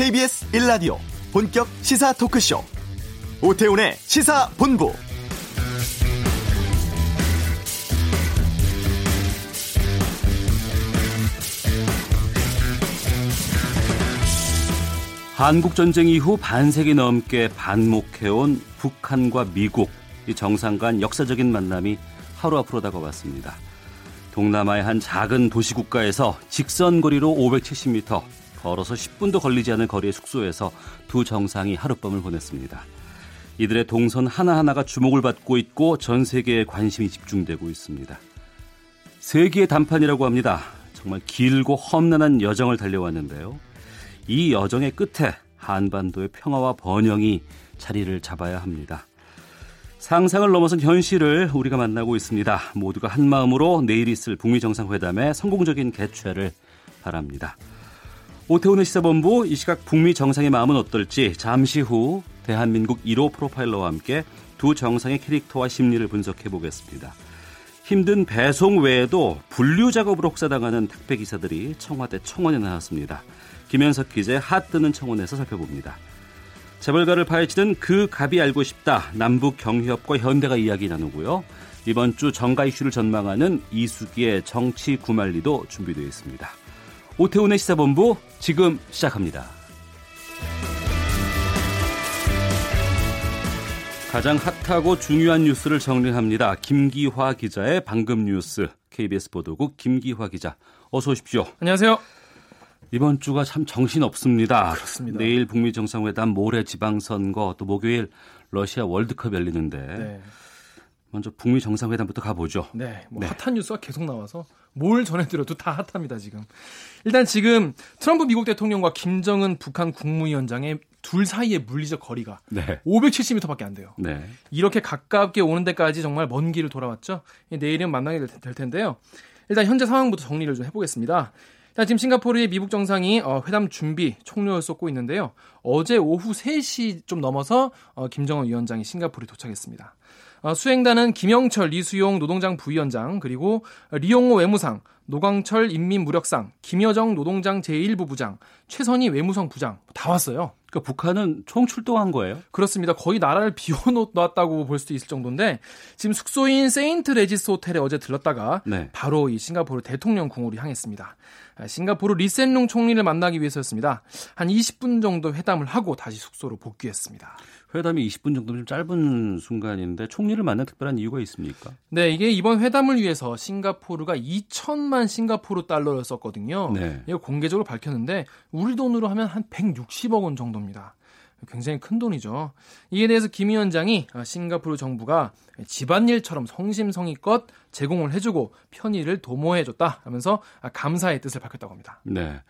KBS 1라디오 본격 시사 토크쇼. 오태훈의 시사본부. 한국 전쟁 이후 반세기 넘게 반목해온 북한과 미국. 이 정상 간 역사적인 만남이 하루 앞으로 다가왔습니다. 동남아의 한 작은 도시 국가에서 직선 거리로 570m, 걸어서 10분도 걸리지 않은 거리의 숙소에서 두 정상이 하룻밤을 보냈습니다. 이들의 동선 하나하나가 주목을 받고 있고 전 세계에 관심이 집중되고 있습니다. 세기의 단판이라고 합니다. 정말 길고 험난한 여정을 달려왔는데요. 이 여정의 끝에 한반도의 평화와 번영이 자리를 잡아야 합니다. 상상을 넘어선 현실을 우리가 만나고 있습니다. 모두가 한 마음으로 내일 있을 북미 정상회담의 성공적인 개최를 바랍니다. 오태훈의 시사본부 이 시각 북미 정상의 마음은 어떨지 잠시 후 대한민국 1호 프로파일러와 함께 두 정상의 캐릭터와 심리를 분석해 보겠습니다. 힘든 배송 외에도 분류 작업으로 혹사당하는 택배 기사들이 청와대 청원에 나왔습니다. 김현석 기자의 핫 뜨는 청원에서 살펴봅니다. 재벌가를 파헤치는 그 갑이 알고 싶다. 남북 경협과 현대가 이야기 나누고요. 이번 주 정가 이슈를 전망하는 이수기의 정치 구말리도 준비되어 있습니다. 오태훈의 시사본부 지금 시작합니다. 가장 핫하고 중요한 뉴스를 정리합니다. 김기화 기자의 방금 뉴스 KBS 보도국 김기화 기자 어서 오십시오. 안녕하세요. 이번 주가 참 정신 없습니다. 그렇습니다. 내일 북미 정상회담, 모레 지방선거, 또 목요일 러시아 월드컵 열리는데 네. 먼저 북미 정상회담부터 가보죠. 네, 뭐 네. 핫한 뉴스가 계속 나와서 뭘 전해드려도 다 핫합니다 지금. 일단 지금 트럼프 미국 대통령과 김정은 북한 국무위원장의 둘 사이의 물리적 거리가 네. 570m밖에 안 돼요. 네. 이렇게 가깝게 오는 데까지 정말 먼 길을 돌아왔죠. 내일은 만나게 될, 될 텐데요. 일단 현재 상황부터 정리를 좀 해보겠습니다. 자, 지금 싱가포르의 미국 정상이 어, 회담 준비 총료를 쏟고 있는데요. 어제 오후 3시 좀 넘어서 어, 김정은 위원장이 싱가포르에 도착했습니다. 어, 수행단은 김영철, 리수용 노동당 부위원장, 그리고 리용호 외무상, 노광철 인민무력상, 김여정 노동당 제1부 부장, 최선희 외무성 부상 다 왔어요. 그러니까 북한은 총 출동한 거예요? 그렇습니다. 거의 나라를 비워놓았다고 볼 수도 있을 정도인데 지금 숙소인 세인트 레지스 호텔에 어제 들렀다가 네. 바로 이 싱가포르 대통령 궁으로 향했습니다. 아, 싱가포르 리센룽 총리를 만나기 위해서였습니다. 한 20분 정도 회담을 하고 다시 숙소로 복귀했습니다. 회담이 20분 정도면 좀 짧은 순간인데 총리를 만난 특별한 이유가 있습니까? 네, 이게 이번 회담을 위해서 싱가포르가 2천만 싱가포르 달러를 썼거든요. 네. 이거 공개적으로 밝혔는데 우리 돈으로 하면 한 160억 원 정도입니다. 굉장히 큰 돈이죠. 이에 대해서 김 위원장이 아, 싱가포르 정부가 집안일처럼 성심성의껏 제공을 해주고 편의를 도모해줬다 하면서 아, 감사의 뜻을 밝혔다고 합니다. 네.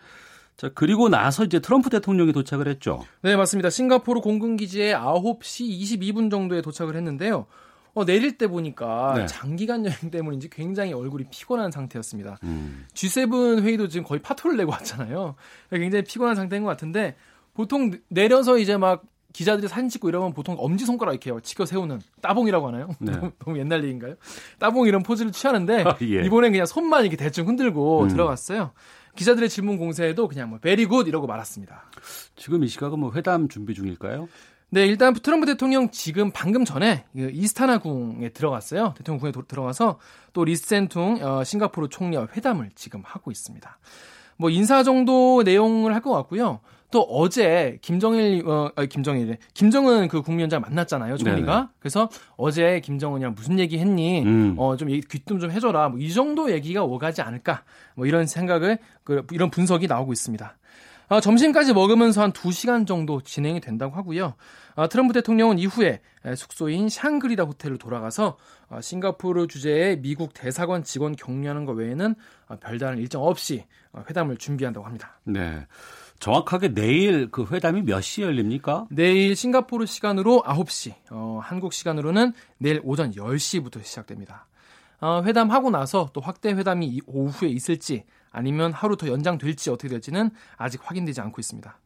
자, 그리고 나서 이제 트럼프 대통령이 도착을 했죠. 네, 맞습니다. 싱가포르 공군기지에 9시 22분 정도에 도착을 했는데요. 어, 내릴 때 보니까 네. 장기간 여행 때문인지 굉장히 얼굴이 피곤한 상태였습니다. 음. G7 회의도 지금 거의 파토를 내고 왔잖아요. 굉장히 피곤한 상태인 것 같은데 보통 내려서 이제 막 기자들이 사진 찍고 이러면 보통 엄지 손가락 이렇게 치켜 세우는 따봉이라고 하나요? 네. 너무, 너무 옛날 얘기인가요? 따봉 이런 포즈를 취하는데 아, 예. 이번엔 그냥 손만 이렇게 대충 흔들고 음. 들어갔어요. 기자들의 질문 공세에도 그냥 뭐 very good 이러고 말았습니다. 지금 이 시각은 뭐 회담 준비 중일까요? 네, 일단 트럼프 대통령 지금 방금 전에 그 이스타나 궁에 들어갔어요. 대통령 궁에 도- 들어가서 또 리센룽 어, 싱가포르 총리와 회담을 지금 하고 있습니다. 뭐 인사 정도 내용을 할 것 같고요. 또 어제 김정일 어 아니, 김정일에 김정은 그 국무위원장 만났잖아요, 총리가. 네네. 그래서 어제 김정은이랑 무슨 얘기 했니? 음. 어좀 귀뜸 좀 해줘라. 뭐 이 정도 얘기가 오가지 않을까? 뭐 이런 생각을 그, 이런 분석이 나오고 있습니다. 아, 점심까지 먹으면서 한 2시간 정도 진행이 된다고 하고요. 아, 트럼프 대통령은 이후에 에, 숙소인 샹그리라 호텔로 돌아가서 아, 싱가포르 주재의 미국 대사관 직원 격려하는 것 외에는 아, 별다른 일정 없이 아, 회담을 준비한다고 합니다. 네. 정확하게 내일 그 회담이 몇 시에 열립니까? 내일 싱가포르 시간으로 9시, 어, 한국 시간으로는 내일 오전 10시부터 시작됩니다. 어, 회담하고 나서 또 확대 회담이 이 오후에 있을지 아니면 하루 더 연장될지 어떻게 될지는 아직 확인되지 않고 있습니다.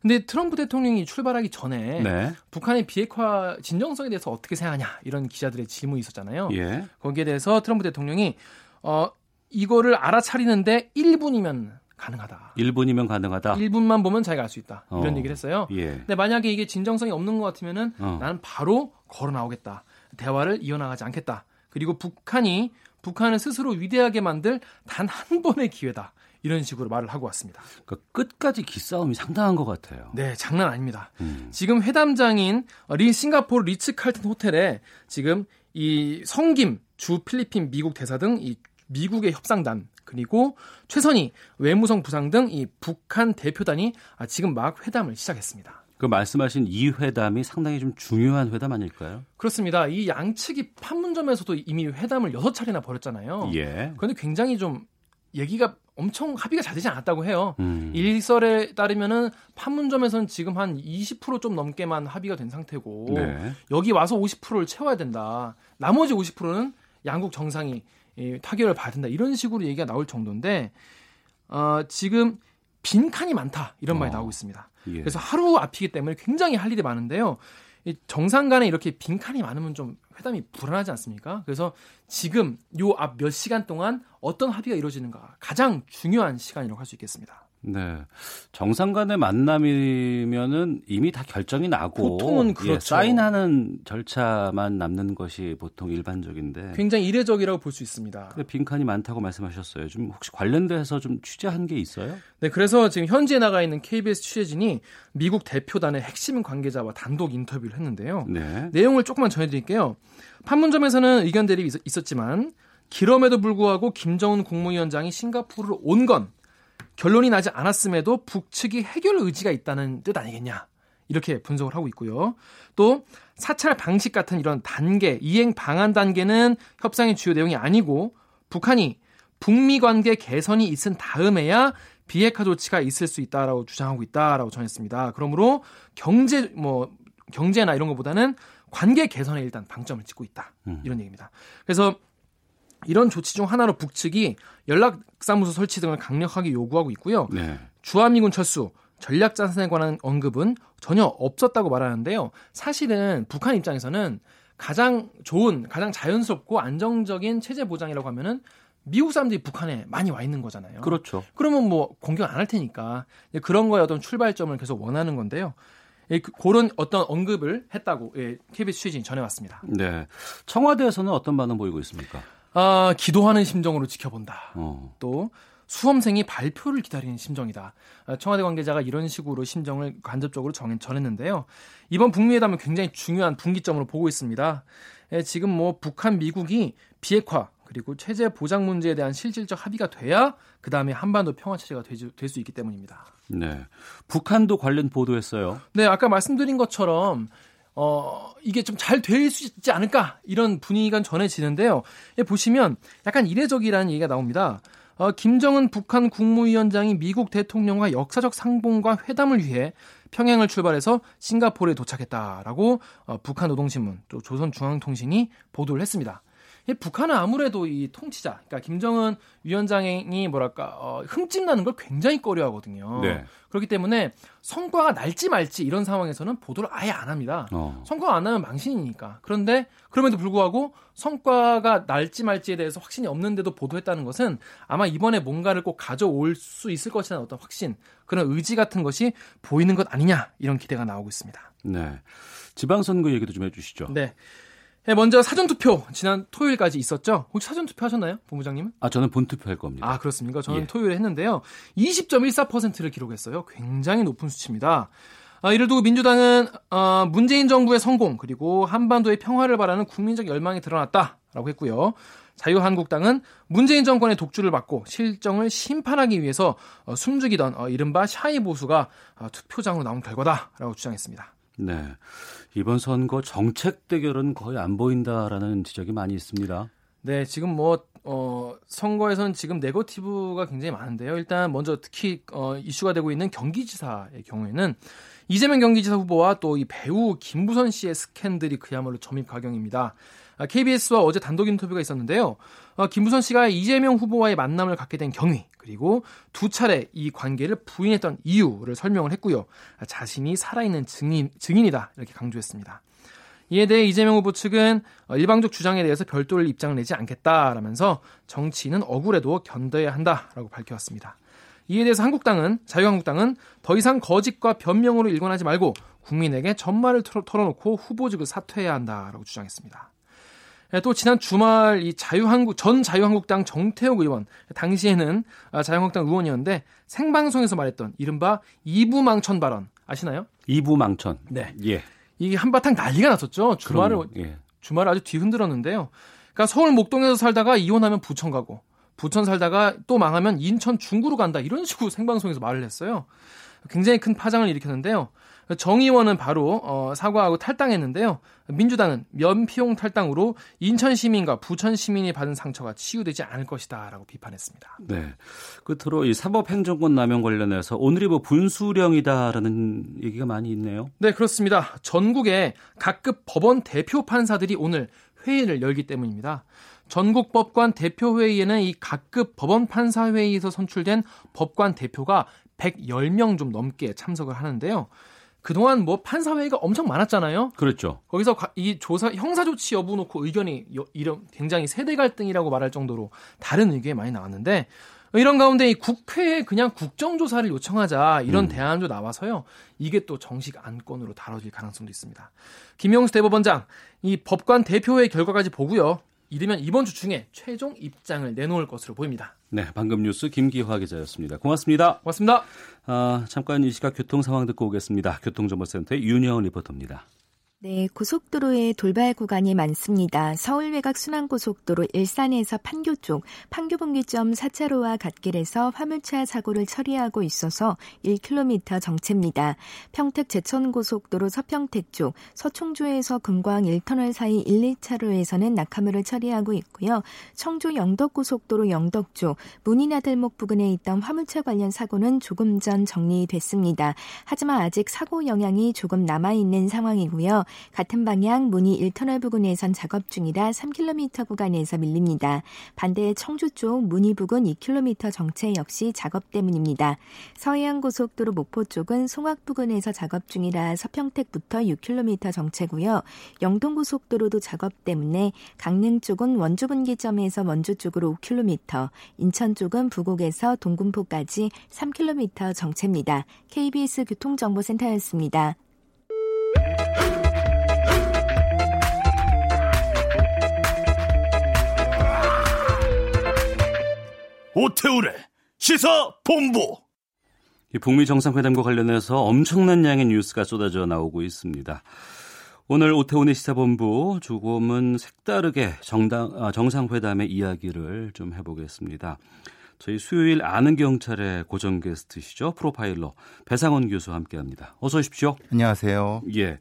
근데 트럼프 대통령이 출발하기 전에 네. 북한의 비핵화 진정성에 대해서 어떻게 생각하냐 이런 기자들의 질문이 있었잖아요. 예. 거기에 대해서 트럼프 대통령이 어 이거를 알아차리는데 1분이면 가능하다. 1분이면 가능하다. 1분만 보면 자기가 알 수 있다. 이런 어. 얘기를 했어요. 예. 근데 만약에 이게 진정성이 없는 것 같으면은 어. 나는 바로 걸어 나오겠다. 대화를 이어나가지 않겠다. 그리고 북한이 북한을 스스로 위대하게 만들 단 한 번의 기회다. 이런 식으로 말을 하고 왔습니다. 그러니까 끝까지 기싸움이 상당한 것 같아요. 네, 장난 아닙니다. 음. 지금 회담장인 리 싱가포르 리츠 칼튼 호텔에 지금 이 성김 주 필리핀 미국 대사 등 이 미국의 협상단 그리고 최선희 외무성 부상 등 이 북한 대표단이 아, 지금 막 회담을 시작했습니다. 그 말씀하신 이 회담이 상당히 좀 중요한 회담 아닐까요? 그렇습니다. 이 양측이 판문점에서도 이미 회담을 여섯 차례나 벌였잖아요. 예. 그런데 굉장히 좀 얘기가 엄청 합의가 잘 되지 않았다고 해요. 음. 일설에 따르면은 판문점에서는 지금 한 20%좀 넘게만 합의가 된 상태고 네. 여기 와서 50%를 채워야 된다. 나머지 50%는 양국 정상이 예, 타결을 된다. 이런 식으로 얘기가 나올 정도인데 어, 지금 빈칸이 많다 이런 말이 어. 나오고 있습니다. 예. 그래서 하루 앞이기 때문에 굉장히 할 일이 많은데요. 이 정상 간에 이렇게 빈칸이 많으면 좀 회담이 불안하지 않습니까? 그래서 지금 요 앞 몇 시간 동안 어떤 합의가 이루어지는가 가장 중요한 시간이라고 할 수 있겠습니다. 네. 정상 간의 만남이면은 이미 다 결정이 나고 보통은 예, 그렇죠. 사인하는 절차만 남는 것이 보통 일반적인데 굉장히 이례적이라고 볼 수 있습니다. 근데 빈칸이 많다고 말씀하셨어요. 좀 혹시 관련돼서 좀 취재한 게 있어요? 네, 그래서 지금 현지에 나가 있는 KBS 취재진이 미국 대표단의 핵심 관계자와 단독 인터뷰를 했는데요. 네. 내용을 조금만 전해 드릴게요. 판문점에서는 의견 대립이 있- 있었지만 기럼에도 불구하고 김정은 국무위원장이 싱가포르를 온건 결론이 나지 않았음에도 북측이 해결 의지가 있다는 뜻 아니겠냐. 이렇게 분석을 하고 있고요. 또 사찰 방식 같은 이런 단계, 이행 방안 단계는 협상의 주요 내용이 아니고 북한이 북미 관계 개선이 있은 다음에야 비핵화 조치가 있을 수 있다라고 주장하고 있다라고 전했습니다. 그러므로 경제 뭐 경제나 이런 것보다는 관계 개선에 일단 방점을 찍고 있다. 음. 이런 얘기입니다. 그래서 이런 조치 중 하나로 북측이 연락사무소 설치 등을 강력하게 요구하고 있고요. 네. 주한미군 철수, 전략 자산에 관한 언급은 전혀 없었다고 말하는데요. 사실은 북한 입장에서는 가장 좋은, 가장 자연스럽고 안정적인 체제 보장이라고 하면은 미국 사람들이 북한에 많이 와 있는 거잖아요. 그렇죠. 그러면 뭐 공격 안 할 테니까 그런 거에 어떤 출발점을 계속 원하는 건데요. 예, 그- 그런 어떤 언급을 했다고 예, KBS 취재진이 전해왔습니다. 네. 청와대에서는 어떤 반응 보이고 있습니까? 아, 기도하는 심정으로 지켜본다. 어. 또 수험생이 발표를 기다리는 심정이다. 아, 청와대 관계자가 이런 식으로 심정을 간접적으로 정- 전했는데요. 이번 북미회담은 굉장히 중요한 분기점으로 보고 있습니다. 예, 지금 뭐 북한, 미국이 비핵화 그리고 체제 보장 문제에 대한 실질적 합의가 돼야 그 다음에 한반도 평화 체제가 될 수 있기 때문입니다. 네. 북한도 관련 보도했어요. 네, 아까 말씀드린 것처럼 어, 이게 좀 잘 될 수 있지 않을까 이런 분위기가 전해지는데요. 예, 보시면 약간 이례적이라는 얘기가 나옵니다. 어, 김정은 북한 국무위원장이 미국 대통령과 역사적 상봉과 회담을 위해 평양을 출발해서 싱가포르에 도착했다라고 어, 북한 노동신문 또 조선중앙통신이 보도를 했습니다. 이 북한은 아무래도 이 통치자, 그러니까 김정은 위원장이 뭐랄까 어, 흠집 나는 걸 굉장히 꺼려하거든요. 네. 그렇기 때문에 성과가 날지 말지 이런 상황에서는 보도를 아예 안 합니다. 어. 성과가 안 나면 망신이니까. 그런데 그럼에도 불구하고 성과가 날지 말지에 대해서 확신이 없는데도 보도했다는 것은 아마 이번에 뭔가를 꼭 가져올 수 있을 것이라는 어떤 확신, 그런 의지 같은 것이 보이는 것 아니냐 이런 기대가 나오고 있습니다. 네. 지방선거 얘기도 좀 해주시죠. 네. 네, 먼저 사전투표 지난 토요일까지 있었죠. 혹시 사전투표 하셨나요, 본부장님은? 아, 저는 본투표 할 겁니다. 아, 그렇습니까? 저는 예. 토요일에 했는데요. 20.14%를 기록했어요. 굉장히 높은 수치입니다. 아, 이를 두고 민주당은 어, 문재인 정부의 성공 그리고 한반도의 평화를 바라는 국민적 열망이 드러났다라고 했고요. 자유한국당은 문재인 정권의 독주를 받고 실정을 심판하기 위해서 어, 숨죽이던 어, 이른바 샤이 보수가 어, 투표장으로 나온 결과다라고 주장했습니다. 네. 이번 선거 정책 대결은 거의 안 보인다라는 지적이 많이 있습니다. 네, 지금 뭐, 어, 선거에서는 지금 네거티브가 굉장히 많은데요. 일단 먼저 특히, 어, 이슈가 되고 있는 경기지사의 경우에는 이재명 경기지사 후보와 또 이 배우 김부선 씨의 스캔들이 그야말로 점입 가경입니다. 아, KBS와 어제 단독 인터뷰가 있었는데요. 어, 김부선 씨가 이재명 후보와의 만남을 갖게 된 경위, 그리고 두 차례 이 관계를 부인했던 이유를 설명을 했고요. 아, 자신이 살아있는 증인, 증인이다. 이렇게 강조했습니다. 이에 대해 이재명 후보 측은 어, 일방적 주장에 대해서 별도를 입장을 내지 않겠다라면서 정치인은 억울해도 견뎌야 한다라고 밝혀왔습니다. 이에 대해서 한국당은 자유한국당은 더 이상 거짓과 변명으로 일관하지 말고 국민에게 전말을 털어놓고 후보직을 사퇴해야 한다라고 주장했습니다. 예, 또 지난 주말 이 자유한국 전 자유한국당 정태욱 의원 당시에는 아, 자유한국당 의원이었는데 생방송에서 말했던 이른바 이부망천 발언 아시나요? 이부망천. 네. 예. 이게 한바탕 난리가 났었죠. 주말을 그럼, 예. 주말을 아주 뒤흔들었는데요. 그러니까 서울 목동에서 살다가 이혼하면 부천 가고 부천 살다가 또 망하면 인천 중구로 간다 이런 식으로 생방송에서 말을 했어요. 굉장히 큰 파장을 일으켰는데요. 정 의원은 바로 어, 사과하고 탈당했는데요. 민주당은 면피용 탈당으로 인천 시민과 부천 시민이 받은 상처가 치유되지 않을 것이다라고 비판했습니다. 네. 끝으로 이 사법행정권 남용 관련해서 오늘이 뭐 분수령이다라는 얘기가 많이 있네요. 네, 그렇습니다. 전국의 각급 법원 대표 판사들이 오늘 회의를 열기 때문입니다. 전국 법관 대표 회의에는 이 각급 법원 판사 회의에서 선출된 법관 대표가 110명 좀 넘게 참석을 하는데요. 그동안 뭐 판사회의가 엄청 많았잖아요. 그렇죠. 거기서 이 조사 형사 조치 여부 놓고 의견이 이런 굉장히 세대 갈등이라고 말할 정도로 다른 의견이 많이 나왔는데 이런 가운데 이 국회에 그냥 국정조사를 요청하자 이런 음. 대안도 나와서요. 이게 또 정식 안건으로 다뤄질 가능성도 있습니다. 김영수 대법원장 이 법관 대표회 결과까지 보고요. 이르면 이번 주 중에 최종 입장을 내놓을 것으로 보입니다. 네, 방금 뉴스 김기화 기자였습니다. 고맙습니다. 고맙습니다. 아, 잠깐 이 시각 교통 상황 듣고 오겠습니다. 교통정보센터의 윤여은 리포터입니다. 네, 고속도로에 돌발 구간이 많습니다. 서울 외곽 순환고속도로 일산에서 판교 쪽, 판교 분기점 4차로와 갓길에서 화물차 사고를 처리하고 있어서 1km 정체입니다. 평택 제천고속도로 서평택 쪽, 서충주에서 금광 1터널 사이 1, 2차로에서는 낙하물을 처리하고 있고요. 청주 영덕고속도로 영덕 쪽, 문이나들목 부근에 있던 화물차 관련 사고는 조금 전 정리됐습니다. 하지만 아직 사고 영향이 조금 남아있는 상황이고요. 같은 방향 문이 1터널 부근에선 작업 중이라 3km 구간에서 밀립니다. 반대 청주 쪽 문이 부근 2km 정체 역시 작업 때문입니다. 서해안 고속도로 목포 쪽은 송악 부근에서 작업 중이라 서평택부터 6km 정체고요. 영동 고속도로도 작업 때문에 강릉 쪽은 원주 분기점에서 원주 쪽으로 5km, 인천 쪽은 부곡에서 동군포까지 3km 정체입니다. KBS 교통정보센터였습니다. 오태우래 시사 본부. 북미 정상회담과 관련해서 엄청난 양의 뉴스가 쏟아져 나오고 있습니다. 오늘 오태훈의 시사본부 조금은 색다르게 정당, 아, 정상회담의 이야기를 좀 해보겠습니다. 저희 수요일 아는 경찰의 고정 게스트시죠. 프로파일러 배상원 교수와 함께합니다. 어서 오십시오. 안녕하세요. 예.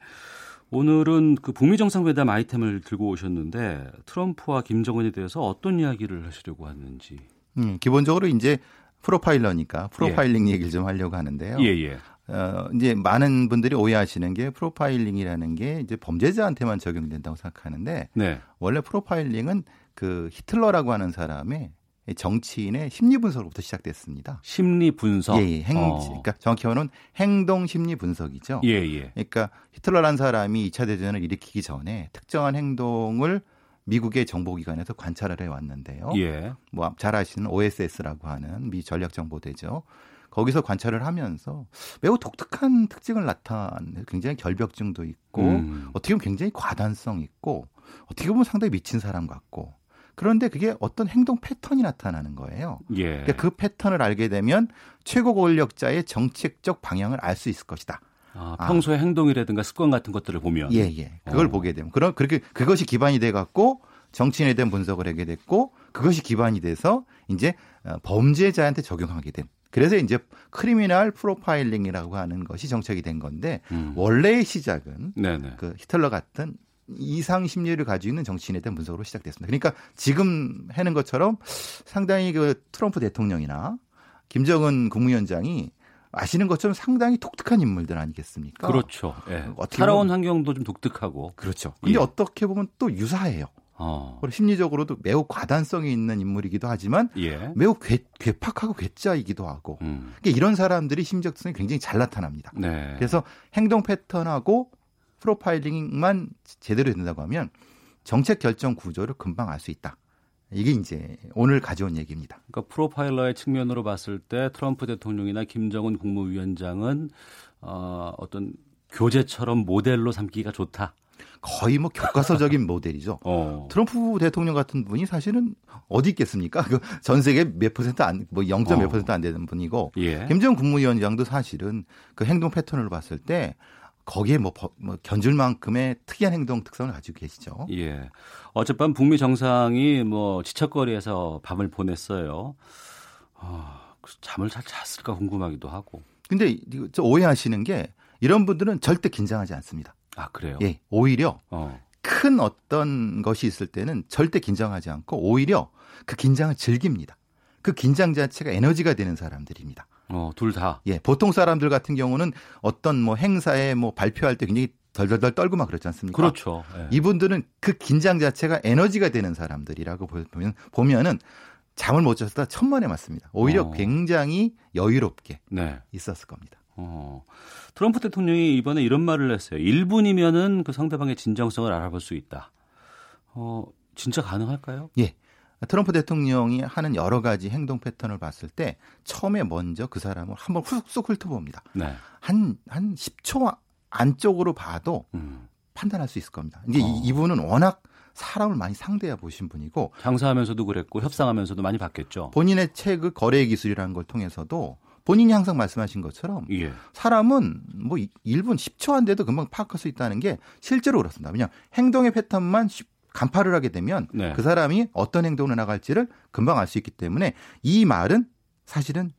오늘은 그 북미 정상회담 아이템을 들고 오셨는데 트럼프와 김정은에 대해서 어떤 이야기를 하시려고 하는지. 음, 기본적으로 이제 프로파일러니까 프로파일링 예. 얘기를 좀 하려고 하는데요. 예, 예. 어, 이제 많은 분들이 오해하시는 게 프로파일링이라는 게 이제 범죄자한테만 적용된다고 생각하는데 네. 원래 프로파일링은 그 히틀러라고 하는 사람의 정치인의 심리 분석으로부터 시작됐습니다. 심리 분석. 예, 예. 행, 어. 그러니까 정확히 말하면 행동 심리 분석이죠. 예, 예. 그러니까 히틀러라는 사람이 2차 대전을 일으키기 전에 특정한 행동을 미국의 정보기관에서 관찰을 해왔는데요. 예. 뭐잘 아시는 OSS라고 하는 미 전략정보대죠. 거기서 관찰을 하면서 매우 독특한 특징을 나타낸 굉장히 결벽증도 있고 음. 어떻게 보면 굉장히 과단성 있고 어떻게 보면 상당히 미친 사람 같고 그런데 그게 어떤 행동 패턴이 나타나는 거예요. 예. 그러니까 그 패턴을 알게 되면 최고 권력자의 정책적 방향을 알 수 있을 것이다. 아, 평소의 아. 행동이라든가 습관 같은 것들을 보면 예, 예. 그걸 어. 보게 되면 그런 그렇게 그것이 기반이 돼 갖고 정치인에 대한 분석을 하게 됐고 그것이 기반이 돼서 이제 어, 범죄자한테 적용하게 된 그래서 이제 criminal profiling이라고 하는 것이 정책이 된 건데 음. 원래의 시작은 네네. 그 히틀러 같은 이상 심리를 가지고 있는 정치인에 대한 분석으로 시작됐습니다. 그러니까 지금 하는 것처럼 상당히 그 트럼프 대통령이나 김정은 국무위원장이 아시는 것처럼 상당히 독특한 인물들 아니겠습니까? 그렇죠. 예. 어떻게 살아온 환경도 좀 독특하고. 그렇죠. 근데 예. 어떻게 보면 또 유사해요. 어. 그리고 심리적으로도 매우 과단성이 있는 인물이기도 하지만 예. 매우 괴, 괴팍하고 괴짜이기도 하고 음. 그러니까 이런 사람들이 심적성이 굉장히 잘 나타납니다. 네. 그래서 행동 패턴하고 프로파일링만 제대로 된다고 하면 정책 결정 구조를 금방 알 수 있다. 이게 이제 오늘 가져온 얘기입니다. 그러니까 프로파일러의 측면으로 봤을 때 트럼프 대통령이나 김정은 국무위원장은 어, 어떤 교재처럼 모델로 삼기가 좋다. 거의 뭐 교과서적인 모델이죠. 어. 트럼프 대통령 같은 분이 사실은 어디 있겠습니까? 그 전 세계 몇 퍼센트 안, 뭐 0. 몇 어. 퍼센트 안 되는 분이고, 예. 김정은 국무위원장도 사실은 그 행동 패턴을 봤을 때 거기에 뭐, 버- 뭐 견줄 만큼의 특이한 행동 특성을 가지고 계시죠. 예. 어젯밤 북미 정상이 뭐 지척거리에서 밤을 보냈어요. 아, 그 잠을 잘 잤을까 궁금하기도 하고. 근데 이거 저 오해하시는 게 이런 분들은 절대 긴장하지 않습니다. 아, 그래요? 예, 오히려 어. 큰 어떤 것이 있을 때는 절대 긴장하지 않고 오히려 그 긴장을 즐깁니다. 그 긴장 자체가 에너지가 되는 사람들입니다. 어, 둘 다. 예, 보통 사람들 같은 경우는 어떤 뭐 행사에 뭐 발표할 때 굉장히 덜덜덜 떨고 막 그렇지 않습니까? 그렇죠. 예. 이분들은 그 긴장 자체가 에너지가 되는 사람들이라고 보면 보면은 잠을 못 자서 천만에 맞습니다. 오히려 어. 굉장히 여유롭게 네. 있었을 겁니다. 어. 트럼프 대통령이 이번에 이런 말을 했어요. 1분이면은 그 상대방의 진정성을 알아볼 수 있다. 어, 진짜 가능할까요? 예. 트럼프 대통령이 하는 여러 가지 행동 패턴을 봤을 때 처음에 먼저 그 사람을 한번 훅 훑어봅니다. 네. 한, 한 10초 안쪽으로 봐도 음. 판단할 수 있을 겁니다. 이게 어. 이- 이분은 워낙 사람을 많이 상대해 보신 분이고 장사하면서도 그랬고 협상하면서도 많이 봤겠죠. 본인의 책을 거래 기술이라는 걸 통해서도 본인이 항상 말씀하신 것처럼 예. 사람은 뭐 1분 10초 안 돼도 금방 파악할 수 있다는 게 실제로 그렇습니다. 왜냐 행동의 패턴만 쉽- 간파를 하게 되면 네. 그 사람이 어떤 행동을 나갈지를 금방 알 수 있기 때문에 이 말은 사실은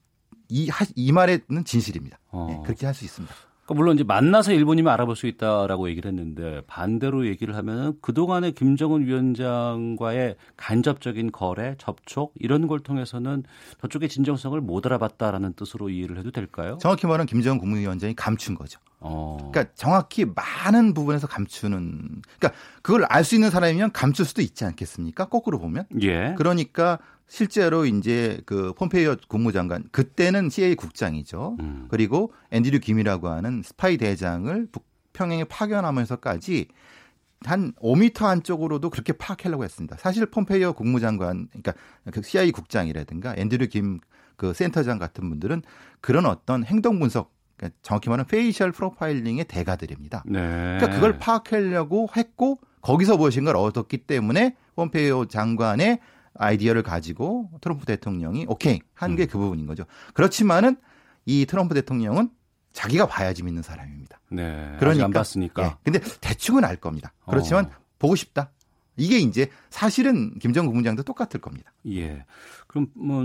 이, 하- 이 말에는 진실입니다. 어. 예, 그렇게 할 수 있습니다. 그러니까 물론 이제 만나서 1분이면 알아볼 수 있다라고 얘기를 했는데 반대로 얘기를 하면은 그동안의 김정은 위원장과의 간접적인 거래, 접촉 이런 걸 통해서는 저쪽의 진정성을 못 알아봤다라는 뜻으로 이해를 해도 될까요? 정확히 말하면 김정은 국무위원장이 감춘 거죠. 어. 그러니까 정확히 많은 부분에서 감추는 그러니까 그걸 알 수 있는 사람이면 감출 수도 있지 않겠습니까? 거꾸로 보면. 예. 그러니까 실제로 이제 그 폼페이오 국무장관 그때는 CIA 국장이죠. 음. 그리고 앤드류 김이라고 하는 스파이 대장을 북평양에 파견하면서까지 한 5미터 안쪽으로도 그렇게 파악하려고 했습니다. 사실 폼페이오 국무장관, 그러니까 그 CIA 국장이라든가 앤드류 김 그 센터장 같은 분들은 그런 어떤 행동 분석, 그러니까 정확히 말하면 facial profiling의 대가들입니다. 네. 그러니까 그걸 파악하려고 했고 거기서 무엇인가를 얻었기 때문에 폼페이오 장관의 아이디어를 가지고 트럼프 대통령이 오케이 한 게그 부분인 거죠. 그렇지만은 이 트럼프 대통령은 자기가 봐야지 믿는 사람입니다. 네. 그러니까 안 봤으니까. 예, 근데 대충은 알 겁니다. 그렇지만 어. 보고 싶다. 이게 이제 사실은 김정은 국무장도 똑같을 겁니다. 예. 그럼 뭐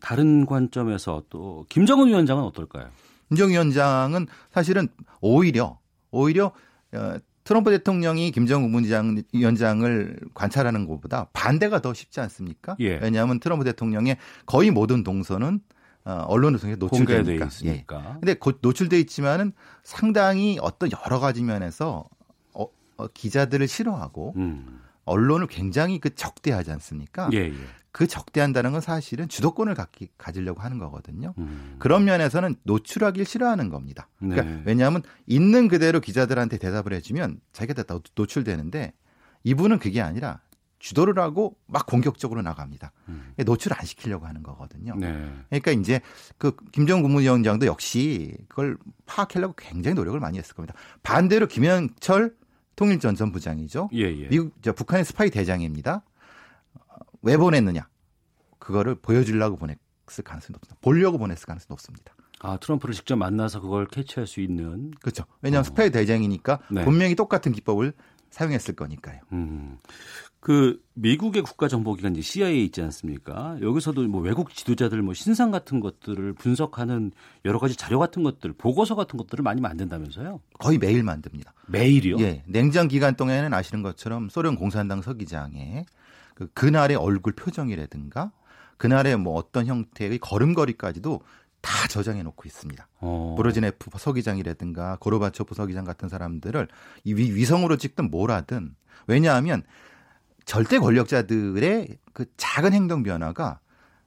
다른 관점에서 또 김정은 위원장은 어떨까요? 김정은 위원장은 사실은 오히려 오히려 어, 트럼프 대통령이 김정은 국무장 위원장을 관찰하는 것보다 반대가 더 쉽지 않습니까? 예. 왜냐하면 트럼프 대통령의 거의 모든 동선은 어, 언론을 통해 노출되니까. 예. 있으니까. 근데 곧 노출돼 있지만은 상당히 어떤 여러 가지 면에서 어, 어, 기자들을 싫어하고 음. 언론을 굉장히 그 적대하지 않습니까? 예, 예. 그 적대한다는 건 사실은 주도권을 갖기, 가지려고 하는 거거든요. 음. 그런 면에서는 노출하기 싫어하는 겁니다. 그러니까 네. 왜냐하면 있는 그대로 기자들한테 대답을 해주면 자기가 다 노출되는데 이분은 그게 아니라 주도를 하고 막 공격적으로 나갑니다. 음. 노출 안 시키려고 하는 거거든요. 네. 그러니까 이제 그 김정은 국무위원장도 역시 그걸 파악하려고 굉장히 노력을 많이 했을 겁니다. 반대로 김현철 통일전 전 부장이죠. 예, 예. 미국 저 북한의 스파이 대장입니다. 어, 왜 보냈느냐? 그거를 보여주려고 보냈을 가능성이 높습니다. 보려고 보냈을 가능성이 높습니다. 아, 트럼프를 직접 만나서 그걸 캐치할 수 있는 그렇죠. 왜냐하면 어. 스파이 대장이니까 네. 분명히 똑같은 기법을 사용했을 거니까요. 음. 그 미국의 국가정보기관 이제 CIA 있지 않습니까? 여기서도 뭐 외국 지도자들 뭐 신상 같은 것들을 분석하는 여러 가지 자료 같은 것들, 보고서 같은 것들을 많이 만든다면서요? 거의 매일 만듭니다. 매일이요? 예, 냉전 기간 동안에는 아시는 것처럼 소련 공산당 서기장의 그 그날의 얼굴 표정이라든가 그날의 뭐 어떤 형태의 걸음걸이까지도 다 저장해 놓고 있습니다. 어. 브로즈네프 서기장이라든가 고르바초프 서기장 같은 사람들을 이 위- 위성으로 찍든 뭐라든 왜냐하면 절대 권력자들의 그 작은 행동 변화가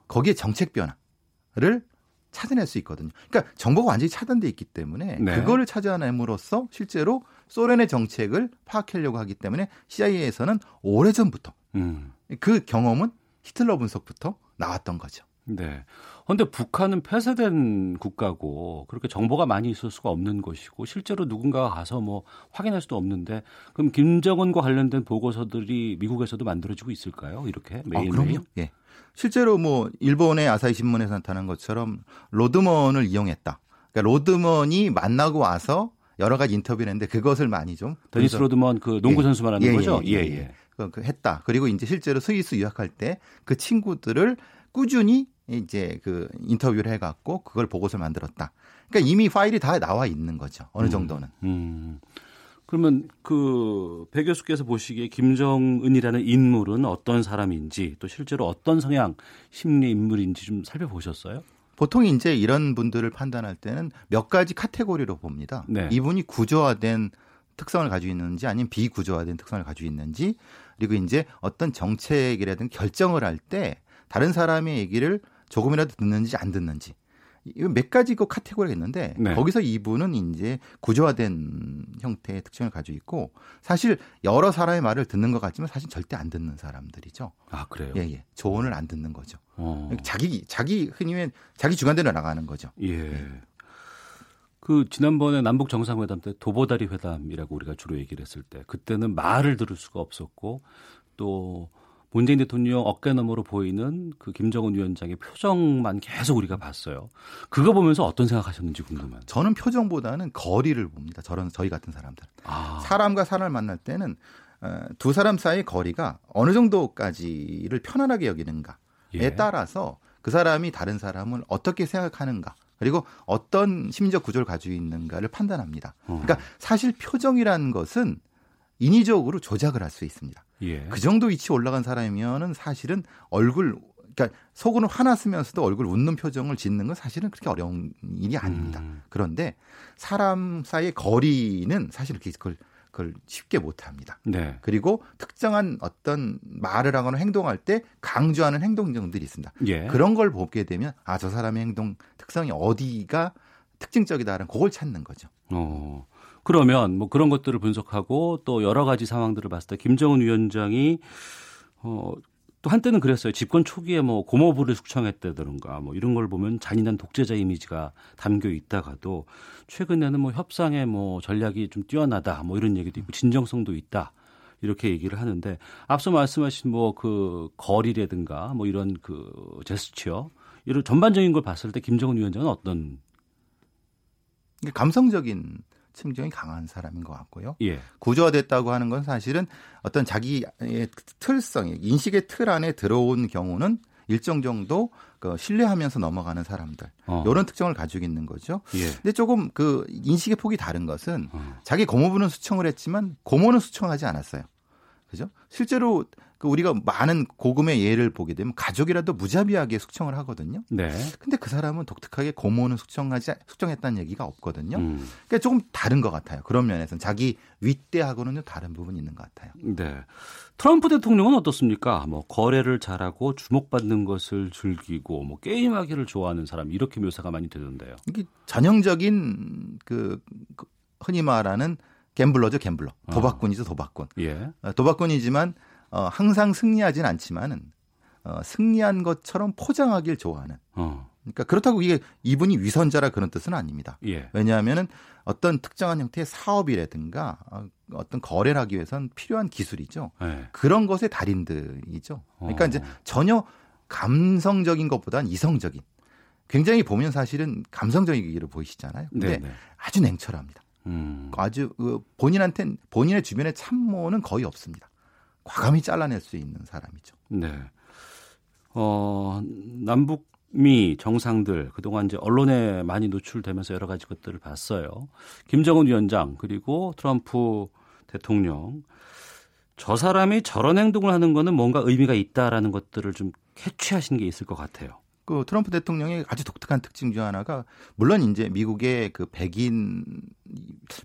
거기에 정책 변화를 찾아낼 수 있거든요. 그러니까 정보가 완전히 차단돼 있기 때문에 네. 그거를 찾아냄으로써 실제로 소련의 정책을 파악하려고 하기 때문에 CIA에서는 오래전부터 음. 그 경험은 히틀러 분석부터 나왔던 거죠. 네. 그런데 북한은 폐쇄된 국가고 그렇게 정보가 많이 있을 수가 없는 것이고 실제로 누군가가 가서 뭐 확인할 수도 없는데 그럼 김정은과 관련된 보고서들이 미국에서도 만들어지고 있을까요? 이렇게 매일매일? 아, 예. 실제로 뭐 일본의 아사히 신문에서 나타난 것처럼 로드먼을 이용했다. 그러니까 로드먼이 만나고 와서 여러 가지 인터뷰를 했는데 그것을 많이 좀 데니스 로드먼 그 농구 예. 선수 말하는 예, 거죠? 예, 예, 예. 그, 그 했다. 그리고 이제 실제로 스위스 유학할 때 그 친구들을 꾸준히 이제 그 인터뷰를 해갖고 그걸 보고서를 만들었다. 그러니까 이미 파일이 다 나와 있는 거죠. 어느 정도는. 음. 그러면 그 배 교수께서 보시기에 김정은이라는 인물은 어떤 사람인지 또 실제로 어떤 성향 심리 인물인지 좀 살펴보셨어요? 보통 이제 이런 분들을 판단할 때는 몇 가지 카테고리로 봅니다. 네. 이분이 구조화된 특성을 가지고 있는지 아니면 비구조화된 특성을 가지고 있는지 그리고 이제 어떤 정책이라든지 결정을 할 때 다른 사람의 얘기를 조금이라도 듣는지 안 듣는지 이거 몇 가지 그 카테고리가 있는데 네. 거기서 이분은 이제 구조화된 형태의 특징을 가지고 있고 사실 여러 사람의 말을 듣는 것 같지만 사실 절대 안 듣는 사람들이죠. 아 그래요? 예, 예. 조언을 안 듣는 거죠. 어. 자기 자기 흔히 말 자기 주관대로 나가는 거죠. 예. 그 지난번에 남북 정상회담 때 도보다리 회담이라고 우리가 주로 얘기를 했을 때 그때는 말을 들을 수가 없었고 또 문재인 대통령 어깨 너머로 보이는 그 김정은 위원장의 표정만 계속 우리가 봤어요. 그거 보면서 어떤 생각하셨는지 궁금해요. 저는 표정보다는 거리를 봅니다. 저런 저희 같은 사람들. 아, 사람과 사람을 만날 때는 어, 두 사람 사이의 거리가 어느 정도까지를 편안하게 여기는가에 예. 따라서 그 사람이 다른 사람을 어떻게 생각하는가 그리고 어떤 심리적 구조를 가지고 있는가를 판단합니다. 어. 그러니까 사실 표정이라는 것은 인위적으로 조작을 할 수 있습니다. 예. 그 정도 위치 올라간 사람이면은 사실은 얼굴 그러니까 속으로 화났으면서도 얼굴 웃는 표정을 짓는 건 사실은 그렇게 어려운 일이 아닙니다. 음. 그런데 사람 사이의 거리는 사실 그렇게 그걸, 그걸 쉽게 못 합니다. 네. 그리고 특정한 어떤 말을 하거나 행동할 때 강조하는 행동들이 있습니다. 예. 그런 걸 보게 되면 아 저 사람의 행동 특성이 어디가 특징적이다라는 그걸 찾는 거죠. 어. 그러면 뭐 그런 것들을 분석하고 또 여러 가지 상황들을 봤을 때 김정은 위원장이 어, 또 한때는 그랬어요. 집권 초기에 뭐 고모부를 숙청했다든가 뭐 이런 걸 보면 잔인한 독재자 이미지가 담겨 있다가도 최근에는 뭐 협상의 뭐 전략이 좀 뛰어나다 뭐 이런 얘기도 있고 진정성도 있다. 이렇게 얘기를 하는데 앞서 말씀하신 뭐 그 거리라든가 뭐 이런 그 제스처 이런 전반적인 걸 봤을 때 김정은 위원장은 어떤 감성적인 측정이 강한 사람인 것 같고요. 예. 구조화됐다고 하는 건 사실은 어떤 자기의 틀성, 인식의 틀 안에 들어온 경우는 일정 정도 그 신뢰하면서 넘어가는 사람들 어. 이런 특징을 가지고 있는 거죠. 예. 근데 조금 그 인식의 폭이 다른 것은 어. 자기 고모부는 수청을 했지만 고모는 수청하지 않았어요. 그죠? 실제로 그 우리가 많은 고금의 예를 보게 되면 가족이라도 무자비하게 숙청을 하거든요. 네. 근데 그 사람은 독특하게 고모는 숙청하지 숙청했다는 얘기가 없거든요. 음. 그러니까 조금 다른 것 같아요. 그런 면에서는 자기 윗대하고는 좀 다른 부분이 있는 것 같아요. 네. 트럼프 대통령은 어떻습니까? 뭐 거래를 잘하고 주목받는 것을 즐기고 뭐 게임하기를 좋아하는 사람 이렇게 묘사가 많이 되던데요. 이게 전형적인 그, 그 흔히 말하는 갬블러죠, 갬블러. 도박꾼이죠, 도박꾼. 예. 어, 도박꾼이지만 어, 항상 승리하진 않지만은 어, 승리한 것처럼 포장하길 좋아하는. 어. 그러니까 그렇다고 이게 이분이 위선자라 그런 뜻은 아닙니다. 예. 왜냐하면은 어떤 특정한 형태의 사업이라든가 어, 어떤 거래를 하기 위해선 필요한 기술이죠. 예. 그런 것의 달인들이죠. 그러니까 어. 이제 전혀 감성적인 것보다는 이성적인. 굉장히 보면 사실은 감성적이기를 보이시잖아요. 근데 네, 네. 아주 냉철합니다. 음. 아주 그 본인한테 본인의 주변에 참모는 거의 없습니다. 과감히 잘라낼 수 있는 사람이죠. 네. 어, 남북 미 정상들 그동안 이제 언론에 많이 노출되면서 여러 가지 것들을 봤어요. 김정은 위원장 그리고 트럼프 대통령 저 사람이 저런 행동을 하는 거는 뭔가 의미가 있다라는 것들을 좀 캐치하신 게 있을 것 같아요. 그 트럼프 대통령의 아주 독특한 특징 중 하나가 물론 이제 미국의 그 백인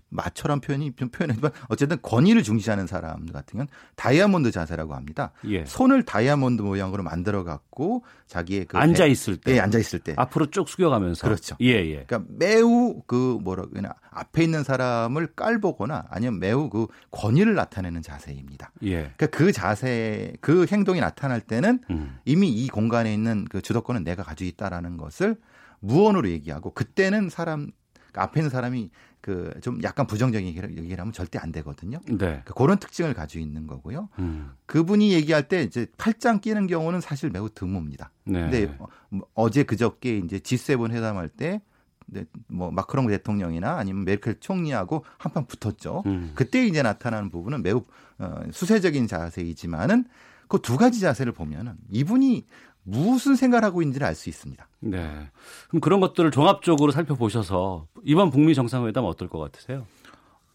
마처럼 표현이 좀 표현하지만 어쨌든 권위를 중시하는 사람 같은 경우는 다이아몬드 자세라고 합니다. 예. 손을 다이아몬드 모양으로 만들어 갖고 자기의 그 앉아 배- 있을 때. 예, 앉아 있을 때. 앞으로 쭉 숙여가면서. 그렇죠. 예, 예. 그러니까 매우 그 뭐라 그러나 앞에 있는 사람을 깔보거나 아니면 매우 그 권위를 나타내는 자세입니다. 예. 그러니까 그 자세, 그 행동이 나타날 때는 음. 이미 이 공간에 있는 그 주도권은 내가 가지고 있다라는 것을 무언으로 얘기하고 그때는 사람 그 앞에 있는 사람이 그 좀 약간 부정적인 얘기를, 하면 절대 안 되거든요. 네. 그러니까 그런 특징을 가지고 있는 거고요. 음. 그분이 얘기할 때 이제 팔짱 끼는 경우는 사실 매우 드뭅니다. 네. 근데 어, 뭐 어제 그저께 이제 G7 회담할 때 네, 뭐 마크롱 대통령이나 아니면 메르켈 총리하고 한판 붙었죠. 음. 그때 이제 나타나는 부분은 매우 어, 수세적인 자세이지만은 그 두 가지 자세를 보면은 이분이 무슨 생각을 하고 있는지를 알 수 있습니다. 네. 그럼 그런 것들을 종합적으로 살펴보셔서 이번 북미 정상회담 어떨 것 같으세요?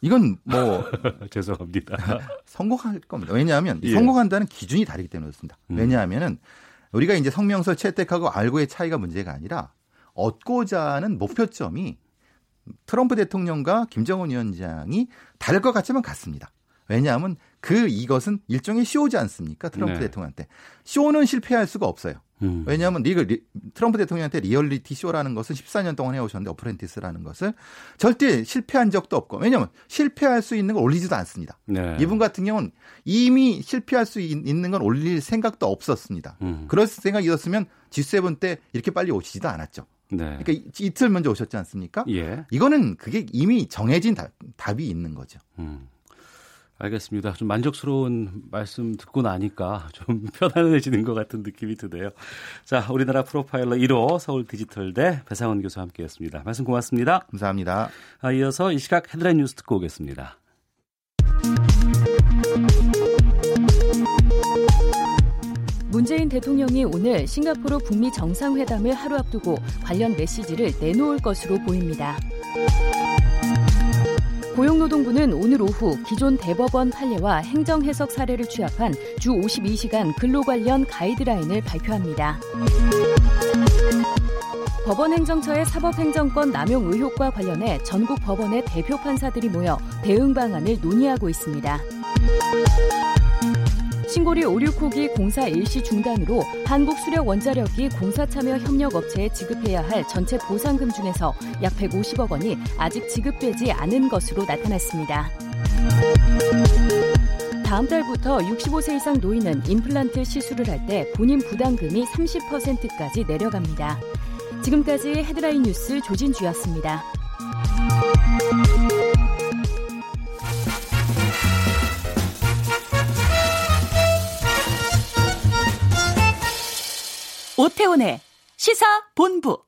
이건 뭐 죄송합니다. 성공할 겁니다. 왜냐하면 이 예. 성공한다는 기준이 다르기 때문에 그렇습니다. 음. 왜냐하면은 우리가 이제 성명서 채택하고 알고의 차이가 문제가 아니라 얻고자 하는 목표점이 트럼프 대통령과 김정은 위원장이 다를 것 같지만 같습니다. 왜냐하면 그 이것은 일종의 쇼지 않습니까? 트럼프 네. 대통령한테. 쇼는 실패할 수가 없어요. 음. 왜냐하면 리그 리- 트럼프 대통령한테 리얼리티 쇼라는 것은 14년 동안 해오셨는데 Apprentice라는 것을 절대 실패한 적도 없고 왜냐하면 실패할 수 있는 걸 올리지도 않습니다. 네. 이분 같은 경우는 이미 실패할 수 있- 있는 건 올릴 생각도 없었습니다. 음. 그럴 생각이 있었으면 G7 때 이렇게 빨리 오시지도 않았죠. 네. 그러니까 이- 이틀 먼저 오셨지 않습니까? 예. 이거는 그게 이미 정해진 답, 답이 있는 거죠. 음. 알겠습니다. 좀 만족스러운 말씀 듣고 나니까 좀 편안해지는 것 같은 느낌이 드네요. 자, 우리나라 프로파일러 1호 서울 디지털대 배상원 교수와 함께했습니다. 말씀 고맙습니다. 감사합니다. 아, 이어서 이 시각 헤드라인 뉴스 듣고 오겠습니다. 문재인 대통령이 오늘 싱가포르 북미 정상회담을 하루 앞두고 관련 메시지를 내놓을 것으로 보입니다. 고용노동부는 오늘 오후 기존 대법원 판례와 행정해석 사례를 취합한 주 52시간 근로 관련 가이드라인을 발표합니다. 법원 행정처의 사법행정권 남용 의혹과 관련해 전국 법원의 대표 판사들이 모여 대응 방안을 논의하고 있습니다. 신고리 오류코기 공사 일시 중단으로 한국수력원자력이 공사 참여 협력 업체에 지급해야 할 전체 보상금 중에서 약 150억 원이 아직 지급되지 않은 것으로 나타났습니다. 다음 달부터 65세 이상 노인은 임플란트 시술을 할 때 본인 부담금이 30%까지 내려갑니다. 지금까지 헤드라인 뉴스 조진주였습니다. 오태훈의 시사 본부.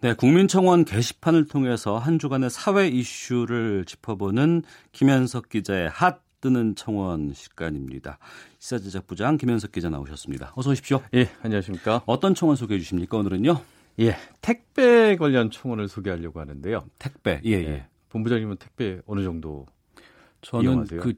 네, 국민청원 게시판을 통해서 한 주간의 사회 이슈를 짚어보는 김현석 기자의 핫 뜨는 청원 시간입니다. 시사 제작부장 김현석 기자 나오셨습니다. 어서 오십시오. 예, 안녕하십니까. 어떤 청원 소개해 주십니까, 오늘은요? 예, 택배 관련 청원을 소개하려고 하는데요. 택배. 예, 예. 예. 본부장님은 택배 어느 정도 저는 이용하세요? 그,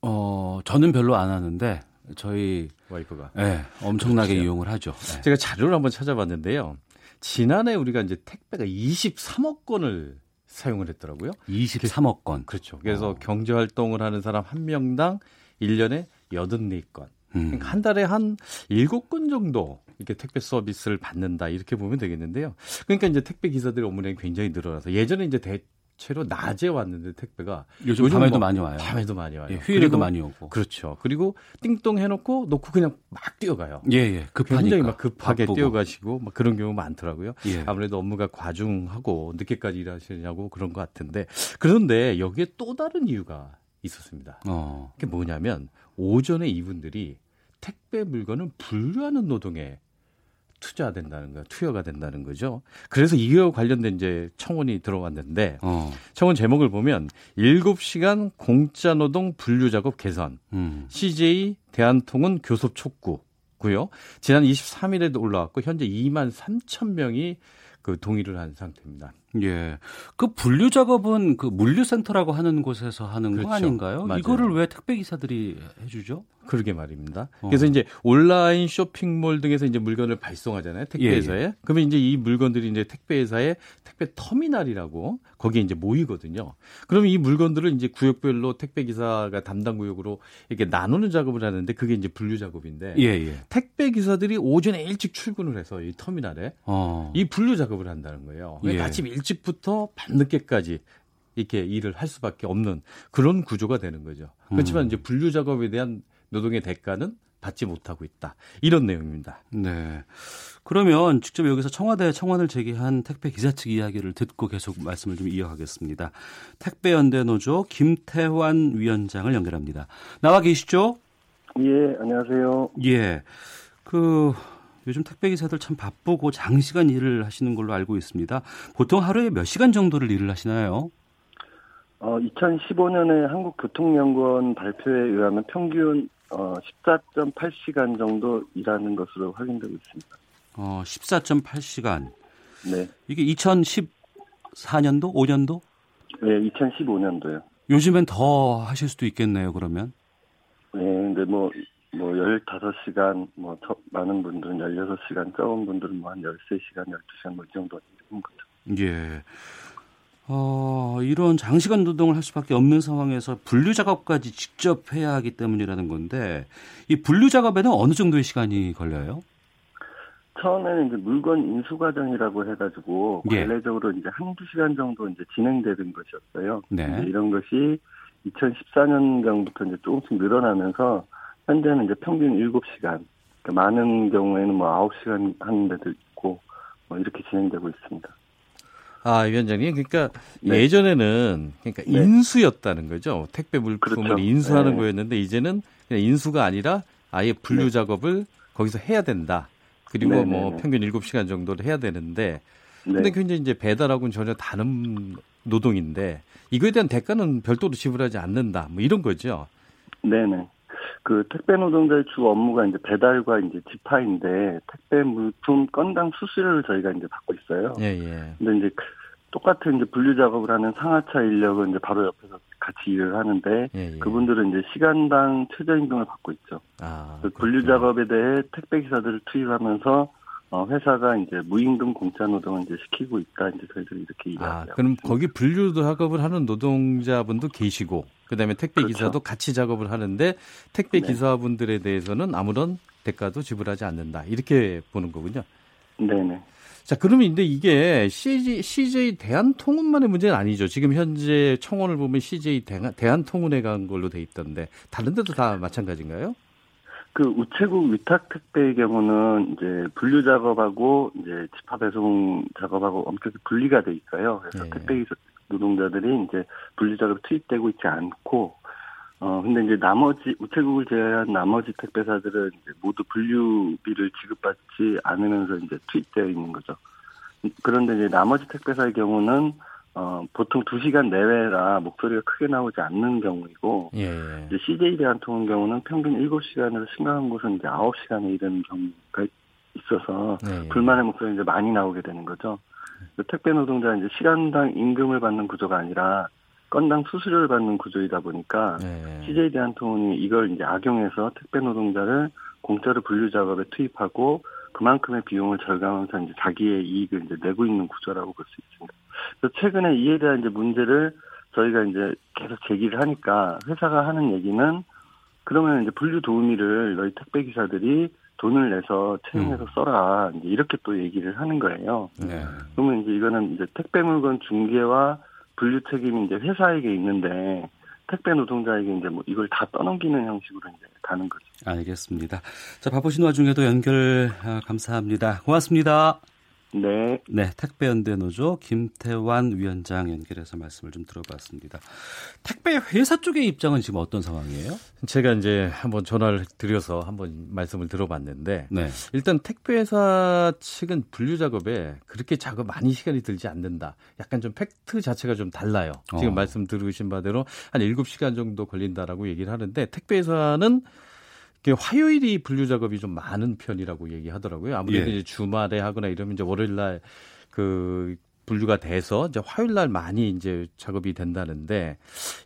어, 저는 별로 안 하는데, 저희, 와이프가? 예, 엄청나게 그렇죠. 이용을 하죠. 예. 제가 자료를 한번 찾아봤는데요. 지난해 우리가 이제 택배가 23억 건을 사용을 했더라고요. 23억 건. 그렇죠. 그래서 어. 경제 활동을 하는 사람 한 명당 1년에 84건. 음. 그러니까 한 달에 한 7건 정도 이렇게 택배 서비스를 받는다 이렇게 보면 되겠는데요. 그러니까 이제 택배 기사들의 업무 량이 굉장히 늘어나서 예전에 이제 대 체로 낮에 왔는데 택배가 요즘 요즘 밤에도 뭐 많이 와요. 밤에도 많이 와요. 예, 휴일에도 그리고- 많이 오고. 그렇죠. 그리고 띵동 해놓고 놓고 그냥 막 뛰어가요. 예, 예. 급하니까. 굉장히 막 급하게 바쁘고. 뛰어가시고 막 그런 경우 많더라고요. 예. 아무래도 업무가 과중하고 늦게까지 일하시냐고 그런 것 같은데 그런데 여기에 또 다른 이유가 있었습니다. 어. 그게 뭐냐면 오전에 이분들이 택배 물건을 분류하는 노동에 투자된다는 거, 투여가 된다는 거죠. 그래서 이와 관련된 이제 청원이 들어왔는데 어. 청원 제목을 보면 7시간 공짜 노동 분류 작업 개선. 음. CJ 대한통운 교섭 촉구고요. 지난 23일에도 올라왔고 현재 2만 3천 명이 그 동의를 한 상태입니다. 예. 그 분류 작업은 그 물류센터라고 하는 곳에서 하는 그렇죠. 거 아닌가요? 맞아요. 이거를 왜 택배 기사들이 해 주죠? 그러게 말입니다. 어. 그래서 이제 온라인 쇼핑몰 등에서 이제 물건을 발송하잖아요. 택배회사에. 예, 그러면 이제 이 물건들이 이제 택배회사의 택배 터미널이라고 거기에 이제 모이거든요. 그러면 이 물건들을 이제 구역별로 택배 기사가 담당 구역으로 이렇게 나누는 작업을 하는데 그게 이제 분류 작업인데 예, 예. 택배 기사들이 오전에 일찍 출근을 해서 이 터미널에 어. 이 분류 작업을 한다는 거예요. 그러니까 예. 아침 일찍부터 밤늦게까지 이렇게 일을 할 수밖에 없는 그런 구조가 되는 거죠. 그렇지만 음. 이제 분류 작업에 대한 노동의 대가는 받지 못하고 있다. 이런 내용입니다. 네. 그러면 직접 여기서 청와대 청원을 제기한 택배 기사 측 이야기를 듣고 계속 말씀을 좀 이어가겠습니다. 택배 연대 노조 김태환 위원장을 연결합니다. 나와 계시죠? 예, 안녕하세요. 예. 그 요즘 택배 기사들 참 바쁘고 장시간 일을 하시는 걸로 알고 있습니다. 보통 하루에 몇 시간 정도를 일을 하시나요? 어, 2015년에 한국교통연구원 발표에 의하면 평균 어, 14.8시간 정도 일하는 것으로 확인되고 있습니다. 어, 14.8시간. 네. 이게 2014년도, 5년도? 네, 2015년도요. 요즘엔 더 하실 수도 있겠네요, 그러면. 네, 근데 뭐, 뭐, 15시간, 뭐, 더 많은 분들은 16시간, 적은 분들은 뭐, 한 13시간, 12시간, 뭐, 이 정도 하는 거죠. 예. 어, 이런 장시간 노동을 할 수밖에 없는 상황에서 분류 작업까지 직접 해야 하기 때문이라는 건데, 이 분류 작업에는 어느 정도의 시간이 걸려요? 처음에는 이제 물건 인수 과정이라고 해가지고, 예. 관례적으로 이제 한두 시간 정도 이제 진행되는 것이었어요. 네. 이런 것이 2014년경부터 이제 조금씩 늘어나면서 현재는 이제 평균 7시간, 그러니까 많은 경우에는 뭐 9시간 하는 데도 있고 뭐 이렇게 진행되고 있습니다. 아, 위원장님. 그러니까 네. 예전에는 그러니까 네. 인수였다는 거죠. 택배 물품을 그렇죠. 인수하는 네. 거였는데 이제는 그냥 인수가 아니라 아예 분류 네. 작업을 거기서 해야 된다. 그리고 네, 뭐 네, 네. 평균 7시간 정도를 해야 되는데 네. 근데 굉장히 이제 배달하고는 전혀 다른 노동인데 이거에 대한 대가는 별도로 지불하지 않는다. 뭐 이런 거죠. 네네. 그 택배 노동자의 주 업무가 이제 배달과 이제 집하인데 택배 물품 건당 수수료를 저희가 이제 받고 있어요. 예, 예. 근데 이제 그 똑같은 이제 분류 작업을 하는 상하차 인력은 이제 바로 옆에서 같이 일을 하는데 예, 예. 그분들은 이제 시간당 최저임금을 받고 있죠. 아, 그 분류. 작업에 대해 택배 기사들을 투입하면서 어, 회사가 이제 무임금 공짜 노동을 이제 시키고 있다. 이제 저희들이 이렇게 아, 이야기하고 그럼 있습니다. 거기 분류 작업을 하는 노동자분도 계시고 그다음에 택배 그렇죠. 기사도 같이 작업을 하는데 택배 네. 기사분들에 대해서는 아무런 대가도 지불하지 않는다. 이렇게 보는 거군요. 네네. 자, 그러면 근데 이게 CJ, CJ 대한통운만의 문제는 아니죠. 지금 현재 청원을 보면 CJ 대한, 대한통운에 간 걸로 돼 있던데 다른 데도 다 마찬가지인가요? 그 우체국 위탁 택배의 경우는 이제 분류 작업하고 이제 집합 배송 작업하고 엄격히 분리가 돼 있어요. 그래서 예. 택배 노동자들이 이제 분류 작업에 투입되고 있지 않고 어 근데 이제 나머지 우체국을 제외한 나머지 택배사들은 이제 모두 분류비를 지급받지 않으면서 이제 투입되어 있는 거죠. 그런데 이제 나머지 택배사의 경우는 어 보통 2시간 내외라 목소리가 크게 나오지 않는 경우이고 예, 예. 이제 CJ 대한통 운 경우는 평균 7시간으로 심각한 곳은 이제 9시간에 이르는 경우가 있어서 예, 예. 불만의 목소리가 이제 많이 나오게 되는 거죠. 그 택배 노동자 이제 시간당 임금을 받는 구조가 아니라 건당 수수료를 받는 구조이다 보니까 예. CJ 대한통운이 이걸 이제 악용해서 택배 노동자를 공짜로 분류 작업에 투입하고 그만큼의 비용을 절감하면서 이제 자기의 이익을 이제 내고 있는 구조라고 볼 수 있습니다. 그래서 최근에 이에 대한 이제 문제를 저희가 이제 계속 제기를 하니까 회사가 하는 얘기는 그러면 이제 분류 도우미를 너희 택배 기사들이 돈을 내서 채용해서 써라 이제 이렇게 또 얘기를 하는 거예요. 네. 그러면 이제 이거는 이제 택배 물건 중개와 분류 책임이 이제 회사에게 있는데 택배 노동자에게 이제 뭐 이걸 다 떠넘기는 형식으로 이제 가는 거죠. 알겠습니다. 자, 바쁘신 와중에도 연결 아, 감사합니다. 고맙습니다. 네. 네, 택배연대 노조 김태환 위원장 연결해서 말씀을 좀 들어봤습니다. 택배 회사 쪽의 입장은 지금 어떤 상황이에요? 제가 이제 한번 전화를 드려서 한번 말씀을 들어봤는데 네. 일단 택배 회사 측은 분류 작업에 그렇게 작업 많이 시간이 들지 않는다. 약간 좀 팩트 자체가 좀 달라요. 지금 어. 말씀 들으신 바대로 한 7시간 정도 걸린다라고 얘기를 하는데 택배 회사는 이게 화요일이 분류 작업이 좀 많은 편이라고 얘기하더라고요. 아무래도 예. 이제 주말에 하거나 이러면 이제 월요일 날그 분류가 돼서 이제 화요일 날 많이 이제 작업이 된다는데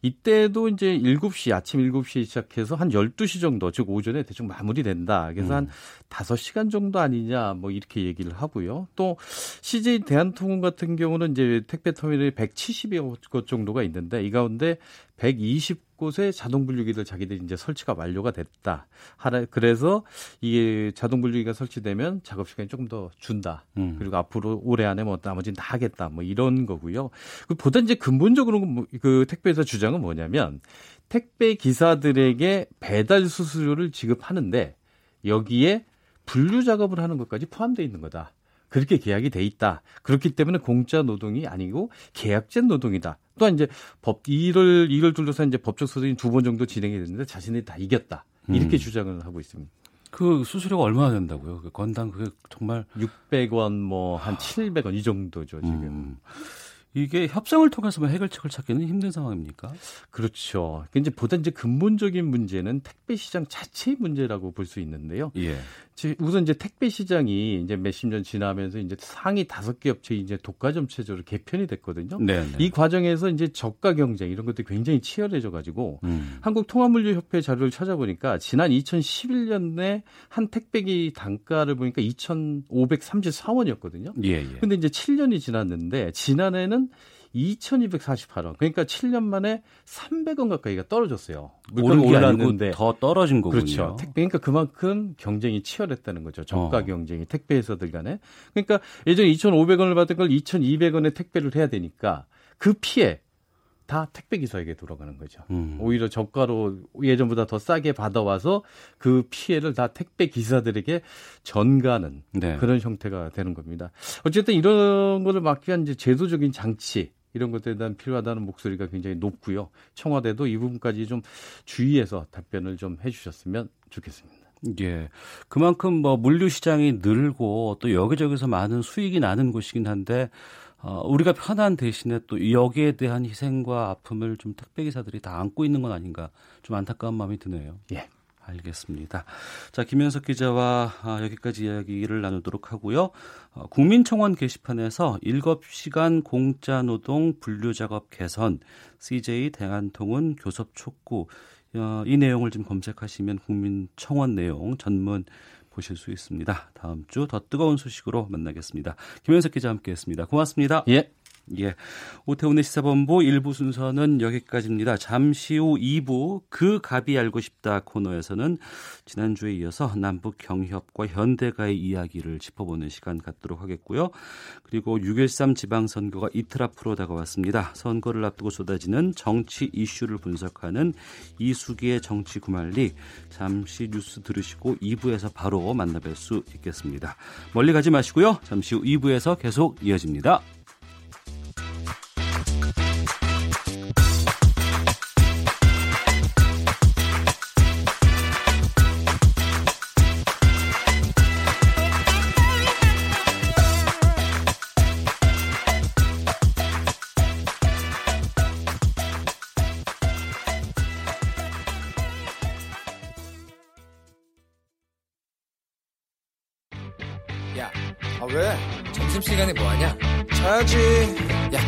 이때도 이제 7시 아침 7시에 시작해서 한 12시 정도 즉 오전에 대충 마무리된다. 그래서 음. 한 5시간 정도 아니냐 뭐 이렇게 얘기를 하고요. 또 CJ 대한통운 같은 경우는 이제 택배 터미널이 170여 곳 정도가 있는데 이 가운데 120 곳의 자동 분류기를 자기들이 이제 설치가 완료가 됐다. 하라 그래서 이게 자동 분류기가 설치되면 작업 시간이 조금 더 준다. 음. 그리고 앞으로 올해 안에 뭐 나머지는 다 하겠다. 뭐 이런 거고요. 그 보다 이제 근본적으로 뭐그 택배에서 주장은 뭐냐면 택배 기사들에게 배달 수수료를 지급하는데 여기에 분류 작업을 하는 것까지 포함되어 있는 거다. 그렇게 계약이 돼 있다. 그렇기 때문에 공짜 노동이 아니고 계약제 노동이다. 또한 이제 법 이를 이를 둘러서 이제 법적 소송이 두 번 정도 진행이 됐는데 자신이 다 이겼다. 이렇게 음. 주장을 하고 있습니다. 그 수수료가 얼마나 된다고요? 그 건당 그게 정말 600원 뭐 한 700원 이 정도죠 지금. 음. 이게 협상을 통해서만 해결책을 찾기는 힘든 상황입니까? 그렇죠. 이제 보다 이제 근본적인 문제는 택배 시장 자체의 문제라고 볼 수 있는데요. 예. 우선 이제 택배 시장이 이제 몇십 년 지나면서 이제 상위 다섯 개 업체 이제 독과점 체제로 개편이 됐거든요. 네네. 이 과정에서 이제 저가 경쟁 이런 것들이 굉장히 치열해져 가지고 음. 한국 통합물류협회 자료를 찾아보니까 지난 2011년에 한 택배기 단가를 보니까 2,534원이었거든요. 예, 예. 근데 이제 7년이 지났는데 지난해는 2,248원. 그러니까 7년 만에 300원 가까이가 떨어졌어요. 물가가 올랐는데 더 떨어진 거군요. 그렇죠. 택배 그러니까 그만큼 경쟁이 치열했다는 거죠. 저가 어. 경쟁이 택배 회사들 간에. 그러니까 예전에 2,500원을 받은 걸 2,200원에 택배를 해야 되니까 그 피해 다 택배 기사에게 돌아가는 거죠. 음. 오히려 저가로 예전보다 더 싸게 받아와서 그 피해를 다 택배 기사들에게 전가하는 네. 그런 형태가 되는 겁니다. 어쨌든 이런 거를 막기 위한 이제 제도적인 장치 이런 것들에 대한 필요하다는 목소리가 굉장히 높고요. 청와대도 이 부분까지 좀 주의해서 답변을 좀 해주셨으면 좋겠습니다. 예. 그만큼 뭐 물류 시장이 늘고 또 여기저기서 많은 수익이 나는 곳이긴 한데 어, 우리가 편한 대신에 또 여기에 대한 희생과 아픔을 좀 택배기사들이 다 안고 있는 건 아닌가 좀 안타까운 마음이 드네요. 예. 알겠습니다. 자, 김현석 기자와 아, 여기까지 이야기를 나누도록 하고요. 어, 국민청원 게시판에서 7시간 공짜 노동 분류 작업 개선, CJ 대한통운 교섭 촉구, 어, 이 내용을 좀 검색하시면 국민청원 내용 전문 보실 수 있습니다. 다음 주 더 뜨거운 소식으로 만나겠습니다. 김현석 기자 함께했습니다. 고맙습니다. 예. 예. 오태훈의 시사본부 1부 순서는 여기까지입니다. 잠시 후 2부 그 갑이 알고 싶다 코너에서는 지난주에 이어서 남북 경협과 현대가의 이야기를 짚어보는 시간 갖도록 하겠고요. 그리고 6.13 지방선거가 이틀 앞으로 다가왔습니다. 선거를 앞두고 쏟아지는 정치 이슈를 분석하는 이수기의 정치 구말리 잠시 뉴스 들으시고 2부에서 바로 만나뵐 수 있겠습니다. 멀리 가지 마시고요. 잠시 후 2부에서 계속 이어집니다.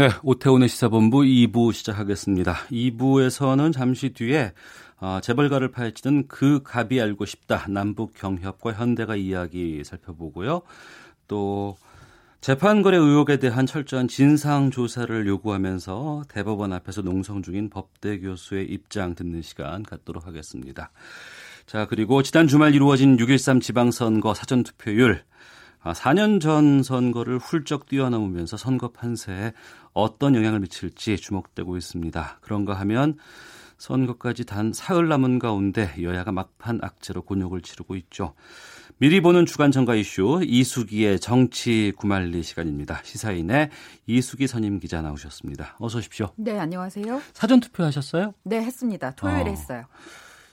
네, 오태훈의 시사본부 2부 시작하겠습니다. 2부에서는 잠시 뒤에 어, 재벌가를 파헤치는 그 갑이 알고 싶다. 남북 경협과 현대가 이야기 살펴보고요. 또 재판거래 의혹에 대한 철저한 진상 조사를 요구하면서 대법원 앞에서 농성 중인 법대 교수의 입장 듣는 시간 갖도록 하겠습니다. 자, 그리고 지난 주말 이루어진 6.13 지방선거 사전투표율 4년 아, 전 선거를 훌쩍 뛰어넘으면서 선거 판세에 어떤 영향을 미칠지 주목되고 있습니다. 그런가 하면 선거까지 단 사흘 남은 가운데 여야가 막판 악재로 곤욕을 치르고 있죠. 미리 보는 주간 정가 이슈 이수기의 정치 구말리 시간입니다. 시사인의 이수기 선임 기자 나오셨습니다. 어서 오십시오. 네, 안녕하세요. 사전 투표 하셨어요? 네, 했습니다. 토요일에 어. 했어요.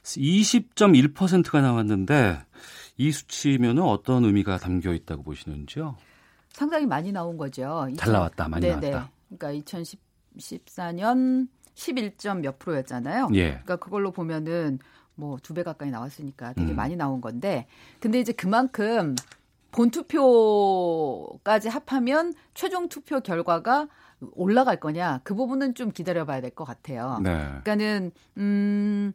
20.1%가 나왔는데 이 수치면은 어떤 의미가 담겨 있다고 보시는지요? 상당히 많이 나온 거죠. 잘 나왔다, 많이 네네. 나왔다. 그러니까 2014년 11점 몇 프로였잖아요. 예. 그러니까 그걸로 보면은 뭐 두 배 가까이 나왔으니까 되게 음. 많이 나온 건데, 근데 이제 그만큼 본 투표까지 합하면 최종 투표 결과가 올라갈 거냐 그 부분은 좀 기다려봐야 될 것 같아요. 네. 그러니까는 음.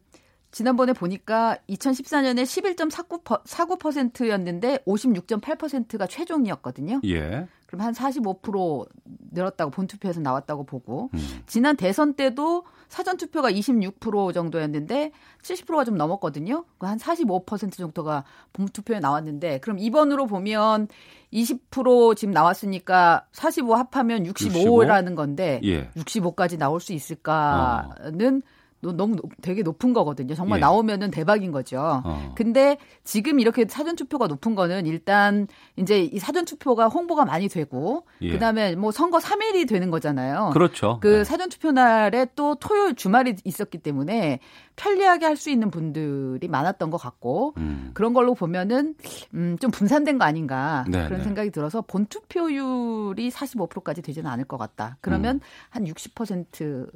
지난번에 보니까 2014년에 11.49%였는데 56.8%가 최종이었거든요. 예. 그럼 한 45% 늘었다고 본투표에서 나왔다고 보고 음. 지난 대선 때도 사전 투표가 26% 정도였는데 70%가 좀 넘었거든요. 그한45% 정도가 본투표에 나왔는데 그럼 이번으로 보면 20% 지금 나왔으니까 45 합하면 65라는 건데 예. 65까지 나올 수 있을까는 노- 너무 높- 되게 높은 거거든요. 정말 예. 나오면은 대박인 거죠. 어. 근데 지금 이렇게 사전 투표가 높은 거는 일단 이제 이 사전 투표가 홍보가 많이 되고 예. 그다음에 뭐 선거 3일이 되는 거잖아요. 그렇죠. 그 네. 사전 투표 날에 또 토요일 주말이 있었기 때문에 편리하게 할 수 있는 분들이 많았던 것 같고 음. 그런 걸로 보면은 음, 좀 분산된 거 아닌가 네, 그런 네. 생각이 들어서 본 투표율이 45%까지 되지는 않을 것 같다. 그러면 음. 한60%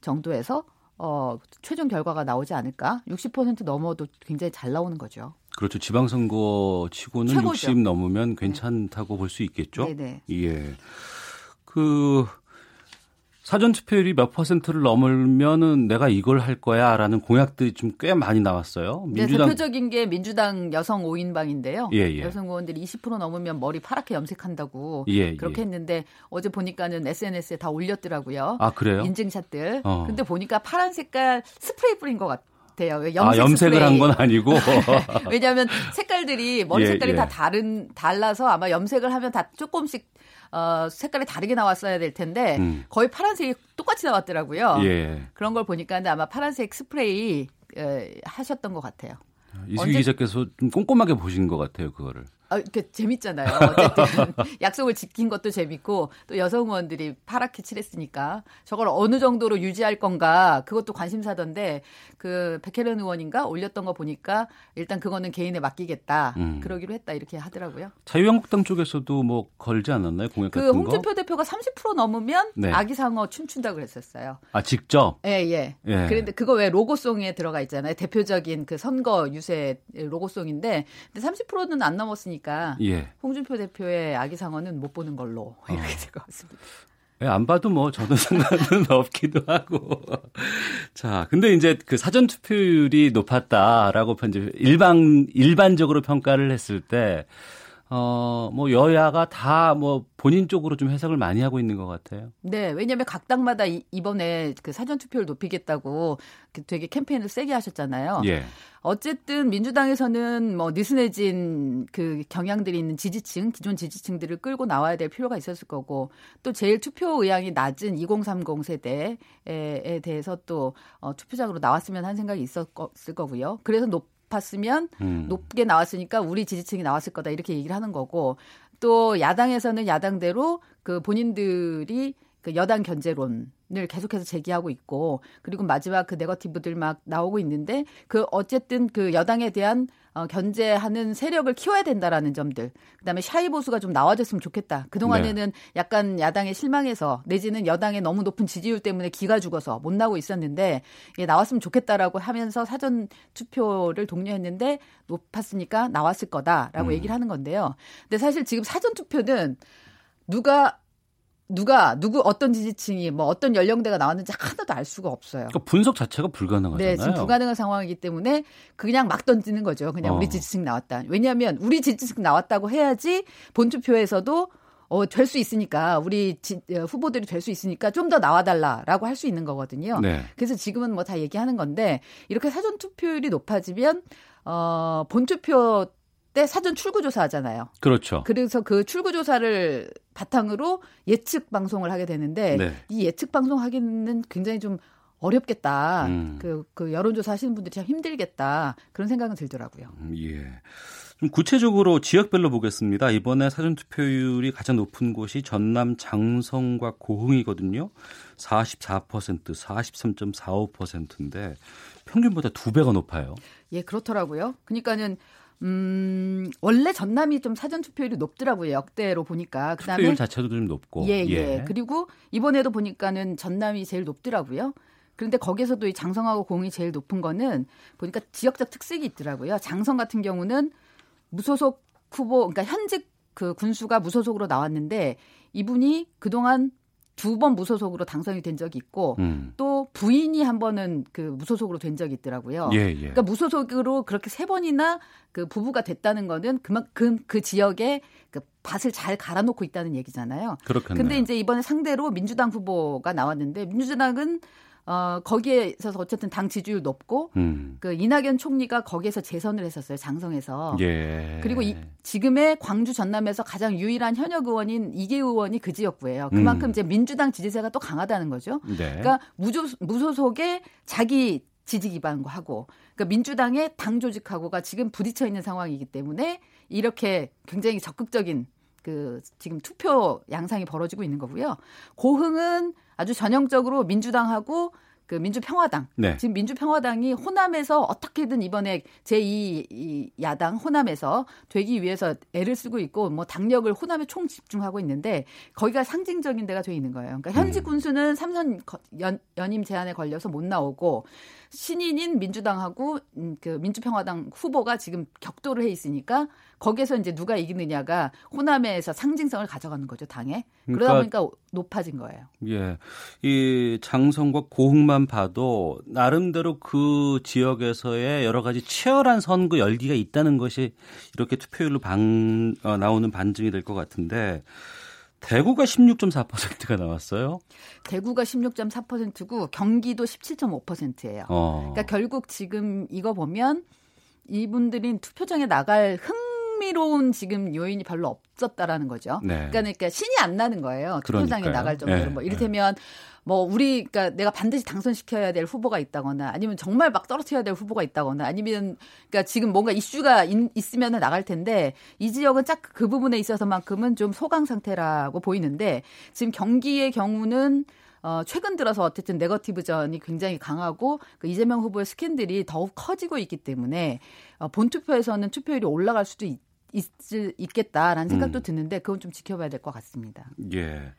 정도에서 어, 최종 결과가 나오지 않을까? 60% 넘어도 굉장히 잘 나오는 거죠. 그렇죠. 지방선거 치고는 최고죠. 60 넘으면 괜찮다고 볼수 있겠죠. 네네. 예. 그 사전 투표율이 몇 퍼센트를 넘으면은 내가 이걸 할 거야 라는 공약들이 좀 꽤 많이 나왔어요. 네, 대표적인 게 민주당 여성 5인방인데요. 예, 예. 여성 의원들이 20% 넘으면 머리 파랗게 염색한다고 예, 그렇게 예. 했는데 어제 보니까는 SNS에 다 올렸더라고요. 아, 그래요? 인증샷들. 어. 근데 보니까 파란 색깔 스프레이 뿌린 것 같아요. 염색 아, 염색을 스프레이. 한건 아니고. 왜냐하면 색깔들이 머리 예, 색깔이 예. 다 다른 달라서 아마 염색을 하면 다 조금씩 어, 색깔이 다르게 나왔어야 될 텐데 음. 거의 파란색이 똑같이 나왔더라고요. 예. 그런 걸 보니까 근데 아마 파란색 스프레이 에, 하셨던 것 같아요. 언제- 기자께서 좀 꼼꼼하게 보신 것 같아요, 그거를. 아, 이렇게 재밌잖아요. 어쨌든 약속을 지킨 것도 재밌고 또 여성 의원들이 파랗게 칠했으니까 저걸 어느 정도로 유지할 건가 그것도 관심사던데 그 백혜련 의원인가 올렸던 거 보니까 일단 그거는 개인에 맡기겠다 음. 그러기로 했다 이렇게 하더라고요. 자유한국당 쪽에서도 뭐 걸지 않았나요? 공약 그 같은 거? 홍준표 대표가 30% 넘으면 네. 아기상어 춤춘다고 그랬었어요. 아, 직접? 예, 예. 예. 그런데 그거 왜 로고송에 들어가 있잖아요. 대표적인 그 선거 유세 로고송인데 근데 30%는 안 넘었으니까 예. 홍준표 대표의 아기상어는 못 보는 걸로 어. 이렇게 될것 같습니다. 예, 안 봐도 뭐 저는 상관은 없기도 하고. 자, 근데 이제 그 사전 투표율이 높았다라고 편집 일반 일반적으로 평가를 했을 때 어, 뭐 여야가 다 뭐 본인 쪽으로 좀 해석을 많이 하고 있는 것 같아요. 네, 왜냐하면 각 당마다 이, 이번에 그 사전 투표를 높이겠다고 그 되게 캠페인을 세게 하셨잖아요. 예. 어쨌든 민주당에서는 뭐 느슨해진 그 경향들이 있는 지지층, 기존 지지층들을 끌고 나와야 될 필요가 있었을 거고 또 제일 투표 의향이 낮은 2030 세대에 대해서 또 어, 투표장으로 나왔으면 한 생각이 있었을 거고요. 그래서 높 았으면 음. 높게 나왔으니까 우리 지지층이 나왔을 거다 이렇게 얘기를 하는 거고 또 야당에서는 야당대로 그 본인들이 그 여당 견제론을 계속해서 제기하고 있고 그리고 마지막 그 네거티브들 막 나오고 있는데 그 어쨌든 그 여당에 대한 어, 견제하는 세력을 키워야 된다라는 점들 그다음에 샤이 보수가 좀 나와줬으면 좋겠다 그 동안에는 약간 야당에 실망해서 내지는 여당의 너무 높은 지지율 때문에 기가 죽어서 못 나오고 있었는데 이게 나왔으면 좋겠다라고 하면서 사전 투표를 독려했는데 높았으니까 나왔을 거다라고 음. 얘기를 하는 건데요. 근데 사실 지금 사전 투표는 누가 누가 누구 어떤 지지층이 뭐 어떤 연령대가 나왔는지 하나도 알 수가 없어요. 그러니까 분석 자체가 불가능하잖아요. 네, 지금 불가능한 상황이기 때문에 그냥 막 던지는 거죠. 그냥 어. 우리 지지층 나왔다. 왜냐하면 우리 지지층 나왔다고 해야지 본투표에서도 어, 될 수 있으니까 우리 지, 어, 후보들이 될 수 있으니까 좀 더 나와달라라고 할 수 있는 거거든요. 네. 그래서 지금은 뭐 다 얘기하는 건데 이렇게 사전 투표율이 높아지면 어, 본투표 때 사전 출구조사 하잖아요. 그렇죠. 그래서 그 출구조사를 바탕으로 예측 방송을 하게 되는데 네. 이 예측 방송 하기는 굉장히 좀 어렵겠다. 음. 그, 그 여론조사 하시는 분들이 참 힘들겠다. 그런 생각은 들더라고요. 음, 예. 좀 구체적으로 지역별로 보겠습니다. 이번에 사전투표율이 가장 높은 곳이 전남 장성과 고흥이거든요. 44%, 43.45%인데 평균보다 두 배가 높아요. 예, 그렇더라고요. 그러니까는 음, 원래 전남이 좀 사전 투표율이 높더라고요. 역대로 보니까. 그다음에 투표율 자체도 좀 높고. 예, 예, 예. 그리고 이번에도 보니까는 전남이 제일 높더라고요. 그런데 거기서도 이 장성하고 공이 제일 높은 거는 보니까 지역적 특색이 있더라고요. 장성 같은 경우는 무소속 후보, 그러니까 현직 그 군수가 무소속으로 나왔는데 이분이 그동안 두 번 무소속으로 당선이 된 적이 있고 음. 또 부인이 한 번은 그 무소속으로 된 적이 있더라고요. 예, 예. 그러니까 무소속으로 그렇게 세 번이나 그 부부가 됐다는 거는 그만큼 그 지역에 그 밭을 잘 갈아놓고 있다는 얘기잖아요. 그렇겠네요. 근데 이제 이번에 상대로 민주당 후보가 나왔는데 민주당은 어, 거기에 있어서 어쨌든 당 지지율 높고, 음. 그 이낙연 총리가 거기에서 재선을 했었어요, 장성에서. 예. 그리고 이, 지금의 광주 전남에서 가장 유일한 현역 의원인 이계 의원이 그 지역구예요. 그만큼 음. 이제 민주당 지지세가 또 강하다는 거죠. 네. 그러니까 무조, 무소속의 자기 지지 기반하고, 그러니까 민주당의 당 조직하고가 지금 부딪혀 있는 상황이기 때문에 이렇게 굉장히 적극적인 그 지금 투표 양상이 벌어지고 있는 거고요. 고흥은 아주 전형적으로 민주당하고 그 민주평화당 네. 지금 민주평화당이 호남에서 어떻게든 이번에 제2 야당 호남에서 되기 위해서 애를 쓰고 있고 뭐 당력을 호남에 총 집중하고 있는데 거기가 상징적인 데가 돼 있는 거예요. 그러니까 현직 음. 군수는 삼선 연, 연임 제한에 걸려서 못 나오고 신인인 민주당하고 음, 그 민주평화당 후보가 지금 격돌을 해 있으니까 거기에서 이제 누가 이기느냐가 호남에서 상징성을 가져가는 거죠 당에 그러다 그러니까 보니까 높아진 거예요. 예, 이 장성과 고흥만 봐도 나름대로 그 지역에서의 여러 가지 치열한 선거 열기가 있다는 것이 이렇게 투표율로 방 어, 나오는 반증이 될 것 같은데. 대구가 16.4%가 나왔어요. 대구가 16.4%고 경기도 17.5%예요. 어. 그러니까 결국 지금 이거 보면 이분들이 투표장에 나갈 흥 미로운 지금 요인이 별로 없었다라는 거죠. 네. 그러니까, 그러니까 신이 안 나는 거예요. 투표장에. 나갈 정도로 네. 뭐 이를테면 네. 뭐 우리 그러니까 내가 반드시 당선시켜야 될 후보가 있다거나 아니면 정말 막 떨어뜨려야 될 후보가 있다거나 아니면 그러니까 지금 뭔가 이슈가 있, 있으면 나갈 텐데 이 지역은 딱 그 부분에 있어서만큼은 좀 소강 상태라고 보이는데 지금 경기의 경우는 어, 최근 들어서 어쨌든 네거티브전이 굉장히 강하고 그 이재명 후보의 스캔들이 더욱 커지고 있기 때문에 어, 본투표에서는 투표율이 올라갈 수도 있, 있, 있겠다라는 생각도 음. 드는데 그건 좀 지켜봐야 될 것 같습니다. 예.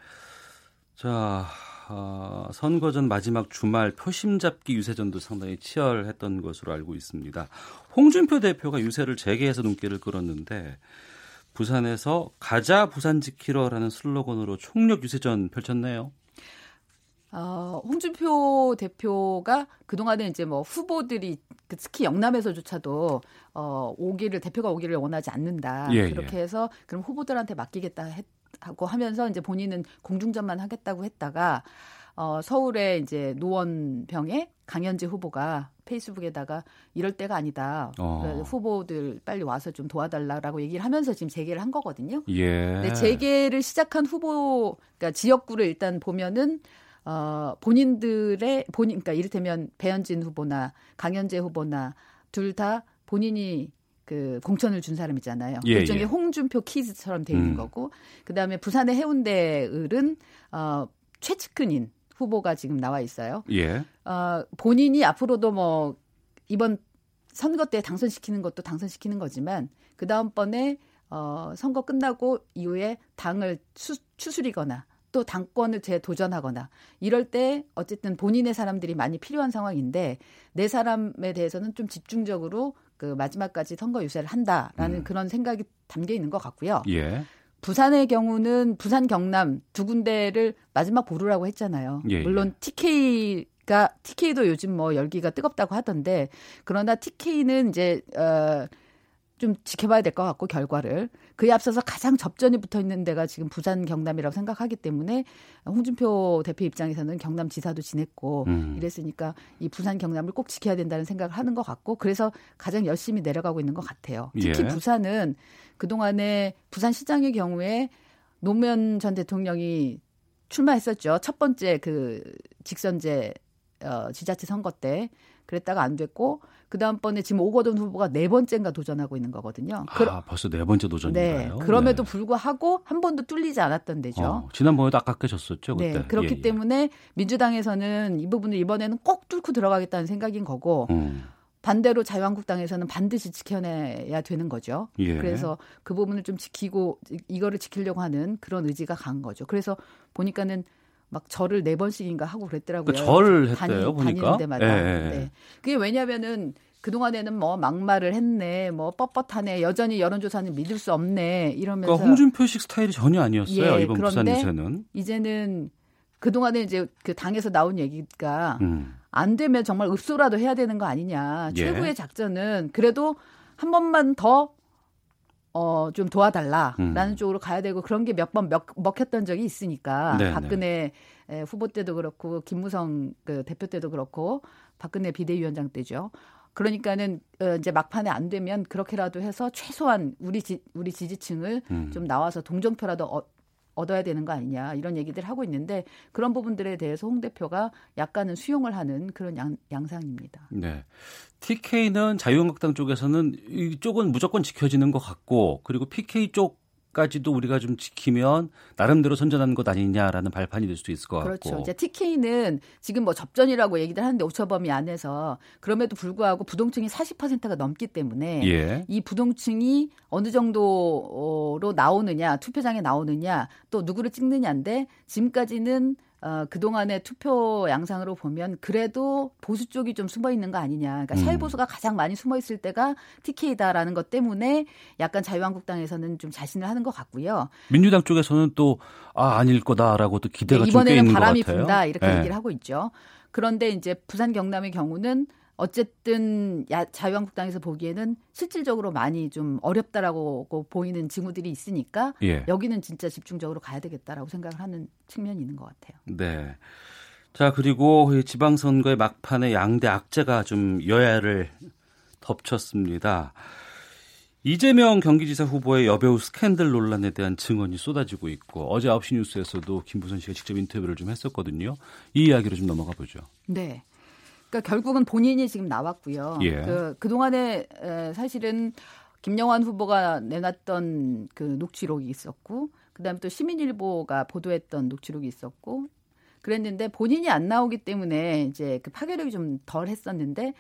자, 어, 선거 전 마지막 주말 표심 잡기 유세전도 상당히 치열했던 것으로 알고 있습니다. 홍준표 대표가 유세를 재개해서 눈길을 끌었는데 부산에서 가자 부산 지키러라는 슬로건으로 총력 유세전 펼쳤네요. 어, 홍준표 대표가 그동안에 이제 뭐 후보들이 그 특히 영남에서조차도 어, 오기를 대표가 오기를 원하지 않는다. 예, 그렇게 예. 해서 그럼 후보들한테 맡기겠다 했, 하고 하면서 이제 본인은 공중전만 하겠다고 했다가 어, 서울에 이제 노원병에 강현지 후보가 페이스북에다가 이럴 때가 아니다. 어. 후보들 빨리 와서 좀 도와달라라고 얘기를 하면서 지금 재개를 한 거거든요. 예. 근데 재개를 시작한 후보, 그러니까 지역구를 일단 보면은 어, 본인들의 본인, 그러니까 이를테면 배현진 후보나 강현재 후보나 둘 다 본인이 그 공천을 준 사람이잖아요. 예, 일종의 예. 홍준표 키즈처럼 돼 있는 음. 거고 그다음에 부산의 해운대 을은 어 최측근인 후보가 지금 나와 있어요. 예. 어 본인이 앞으로도 뭐 이번 선거 때 당선시키는 것도 당선시키는 거지만 그 다음번에 어 선거 끝나고 이후에 당을 수, 추스리거나 또 당권을 재도전하거나 이럴 때 어쨌든 본인의 사람들이 많이 필요한 상황인데 내 사람에 대해서는 좀 집중적으로 그 마지막까지 선거 유세를 한다라는 음. 그런 생각이 담겨 있는 것 같고요. 예. 부산의 경우는 부산 경남 두 군데를 마지막 보루라고 했잖아요. 예, 예. 물론 TK 가 TK도 요즘 뭐 열기가 뜨겁다고 하던데 그러나 TK는 이제 어 좀 지켜봐야 될 것 같고 결과를 그에 앞서서 가장 접전이 붙어 있는 데가 지금 부산 경남이라고 생각하기 때문에 홍준표 대표 입장에서는 경남 지사도 지냈고 음. 이랬으니까 이 부산 경남을 꼭 지켜야 된다는 생각을 하는 것 같고 그래서 가장 열심히 내려가고 있는 것 같아요. 특히 예. 부산은 그 동안에 부산시장의 경우에 노무현 전 대통령이 출마했었죠. 첫 번째 그 직선제 어, 지자체 선거 때 그랬다가 안 됐고 그 다음번에 지금 오거돈 후보가 네 번째인가 도전하고 있는 거거든요. 아, 벌써 네 번째 도전인가요? 네. 그럼에도 네. 불구하고 한 번도 뚫리지 않았던 데죠. 어, 지난번에도 아깝게 졌었죠. 그때. 네. 그렇기 예, 예. 때문에 민주당에서는 이 부분을 이번에는 꼭 뚫고 들어가겠다는 생각인 거고 음. 반대로 자유한국당에서는 반드시 지켜내야 되는 거죠. 예. 그래서 그 부분을 좀 지키고 이거를 지키려고 하는 그런 의지가 강한 거죠. 그래서 보니까는 막 절을 네 번씩인가 하고 그랬더라고요. 그 절을 했대요, 다니, 보니까. 다니는 데마다. 예. 네. 그게 왜냐면은 그동안에는 뭐 막말을 했네, 뭐 뻣뻣하네, 여전히 여론조사는 믿을 수 없네, 이러면서. 그러니까 홍준표식 스타일이 전혀 아니었어요, 예, 이번 부산 유세는. 이제는 그동안에 이제 그 당에서 나온 얘기가 음. 안 되면 정말 읍소라도 해야 되는 거 아니냐. 예. 최고의 작전은 그래도 한 번만 더 어, 좀 도와달라라는 음. 쪽으로 가야 되고 그런 게 몇 번 먹혔던 적이 있으니까 네네. 박근혜 후보 때도 그렇고 김무성 그 대표 때도 그렇고 박근혜 비대위원장 때죠. 그러니까는 어, 이제 막판에 안 되면 그렇게라도 해서 최소한 우리 지, 우리 지지층을 음. 좀 나와서 동정표라도 어, 얻어야 되는 거 아니냐 이런 얘기들 하고 있는데 그런 부분들에 대해서 홍 대표가 약간은 수용을 하는 그런 양, 양상입니다. 네. TK는 자유한국당 쪽에서는 이쪽은 무조건 지켜지는 것 같고 그리고 PK 쪽 까지도 우리가 좀 지키면 나름대로 선전하는 것 아니냐라는 발판이 될 수도 있을 것 같고. 그렇죠. 이제 TK는 지금 뭐 접전이라고 얘기들 하는데 오차 범위 안에서 그럼에도 불구하고 부동층이 40%가 넘기 때문에 예. 이 부동층이 어느 정도로 나오느냐, 투표장에 나오느냐, 또 누구를 찍느냐인데 지금까지는 어, 그동안의 투표 양상으로 보면 그래도 보수 쪽이 좀 숨어 있는 거 아니냐. 그러니까 샤이 음. 보수가 가장 많이 숨어 있을 때가 TK다라는 것 때문에 약간 자유한국당에서는 좀 자신을 하는 것 같고요. 민주당 쪽에서는 또 아, 아닐 거다라고 또 기대가 네, 이번에는 바람이 분다 이렇게 네. 얘기를 하고 있죠. 그런데 이제 부산 경남의 경우는 어쨌든 야, 자유한국당에서 보기에는 실질적으로 많이 좀 어렵다라고 보이는 징후들이 있으니까 예. 여기는 진짜 집중적으로 가야 되겠다라고 생각을 하는 측면이 있는 것 같아요. 네. 자 그리고 지방선거의 막판에 양대 악재가 좀 여야를 덮쳤습니다. 이재명 경기지사 후보의 여배우 스캔들 논란에 대한 증언이 쏟아지고 있고 어제 9시 뉴스에서도 김부선 씨가 직접 인터뷰를 좀 했었거든요. 이 이야기로 좀 넘어가 보죠. 네. 그러니까 결국은 본인이 지금 나왔고요. 예. 그, 그동안에 에, 사실은 김영환 후보가 내놨던 그 녹취록이 있었고, 그 다음에 또 시민일보가 보도했던 녹취록이 있었고, 그랬는데 본인이 안 나오기 때문에 이제 그 파괴력이 좀 덜 했었는데,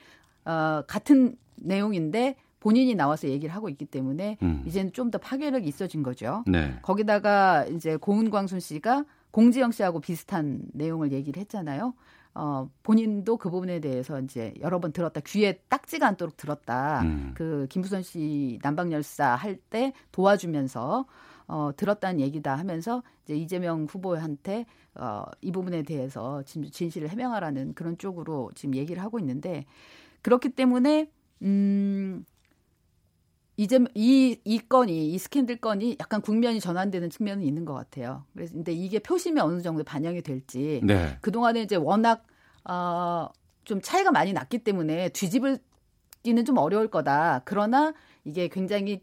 어, 같은 내용인데 본인이 나와서 얘기를 하고 있기 때문에 음. 이제는 좀 더 파괴력이 있어진 거죠. 네. 거기다가 이제 고은광순 씨가 공지영 씨하고 비슷한 내용을 얘기를 했잖아요. 어, 본인도 그 부분에 대해서 이제 여러 번 들었다. 귀에 딱지가 않도록 들었다. 음. 그 김부선 씨 난방열사 할 때 도와주면서 어, 들었다는 얘기다 하면서 이제 이재명 후보한테 어, 이 부분에 대해서 진, 진실을 해명하라는 그런 쪽으로 지금 얘기를 하고 있는데 그렇기 때문에 음, 이제 이, 이 건이, 이 스캔들 건이 약간 국면이 전환되는 측면은 있는 것 같아요. 그래서 근데 이게 표심에 어느 정도 반영이 될지. 네. 그동안에 이제 워낙, 어, 좀 차이가 많이 났기 때문에 뒤집을 기는 좀 어려울 거다. 그러나 이게 굉장히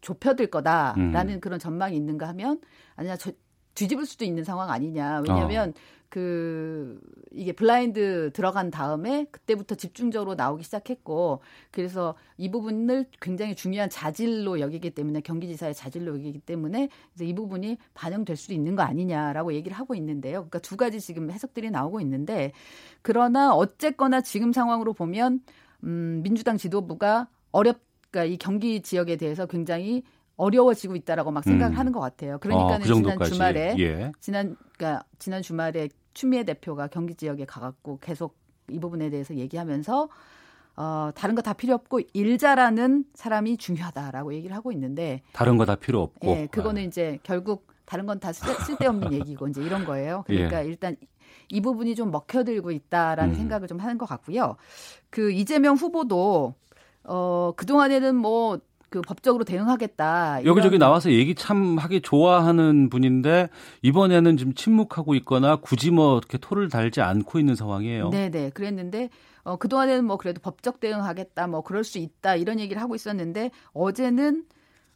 좁혀들 거다라는 음. 그런 전망이 있는가 하면 아니야 저, 뒤집을 수도 있는 상황 아니냐. 왜냐하면 어. 그 이게 블라인드 들어간 다음에 그때부터 집중적으로 나오기 시작했고 그래서 이 부분을 굉장히 중요한 자질로 여기기 때문에 경기지사의 자질로 여기기 때문에 이제 이 부분이 반영될 수도 있는 거 아니냐라고 얘기를 하고 있는데요. 그러니까 두 가지 지금 해석들이 나오고 있는데 그러나 어쨌거나 지금 상황으로 보면 음 민주당 지도부가 어렵 그러니까 이 경기 지역에 대해서 굉장히 어려워지고 있다라고 막 생각을 음. 하는 것 같아요. 그러니까는 어, 그 지난 주말에 예. 지난 그러니까 지난 주말에 추미애 대표가 경기 지역에 가갖고 계속 이 부분에 대해서 얘기하면서 어, 다른 거 다 필요 없고 일 잘하는 사람이 중요하다라고 얘기를 하고 있는데 다른 거 다 필요 없고 예, 그거는 아. 이제 결국 다른 건 다 쓸데없는 얘기고 이제 이런 거예요. 그러니까 예. 일단 이 부분이 좀 먹혀들고 있다라는 음. 생각을 좀 하는 것 같고요. 그 이재명 후보도 어 그동안에는 뭐 그 법적으로 대응하겠다. 여기저기 나와서 얘기 참 하기 좋아하는 분인데 이번에는 좀 침묵하고 있거나 굳이 뭐 이렇게 토를 달지 않고 있는 상황이에요. 네네. 그랬는데 어, 그동안에는 뭐 그래도 법적 대응하겠다, 뭐 그럴 수 있다 이런 얘기를 하고 있었는데 어제는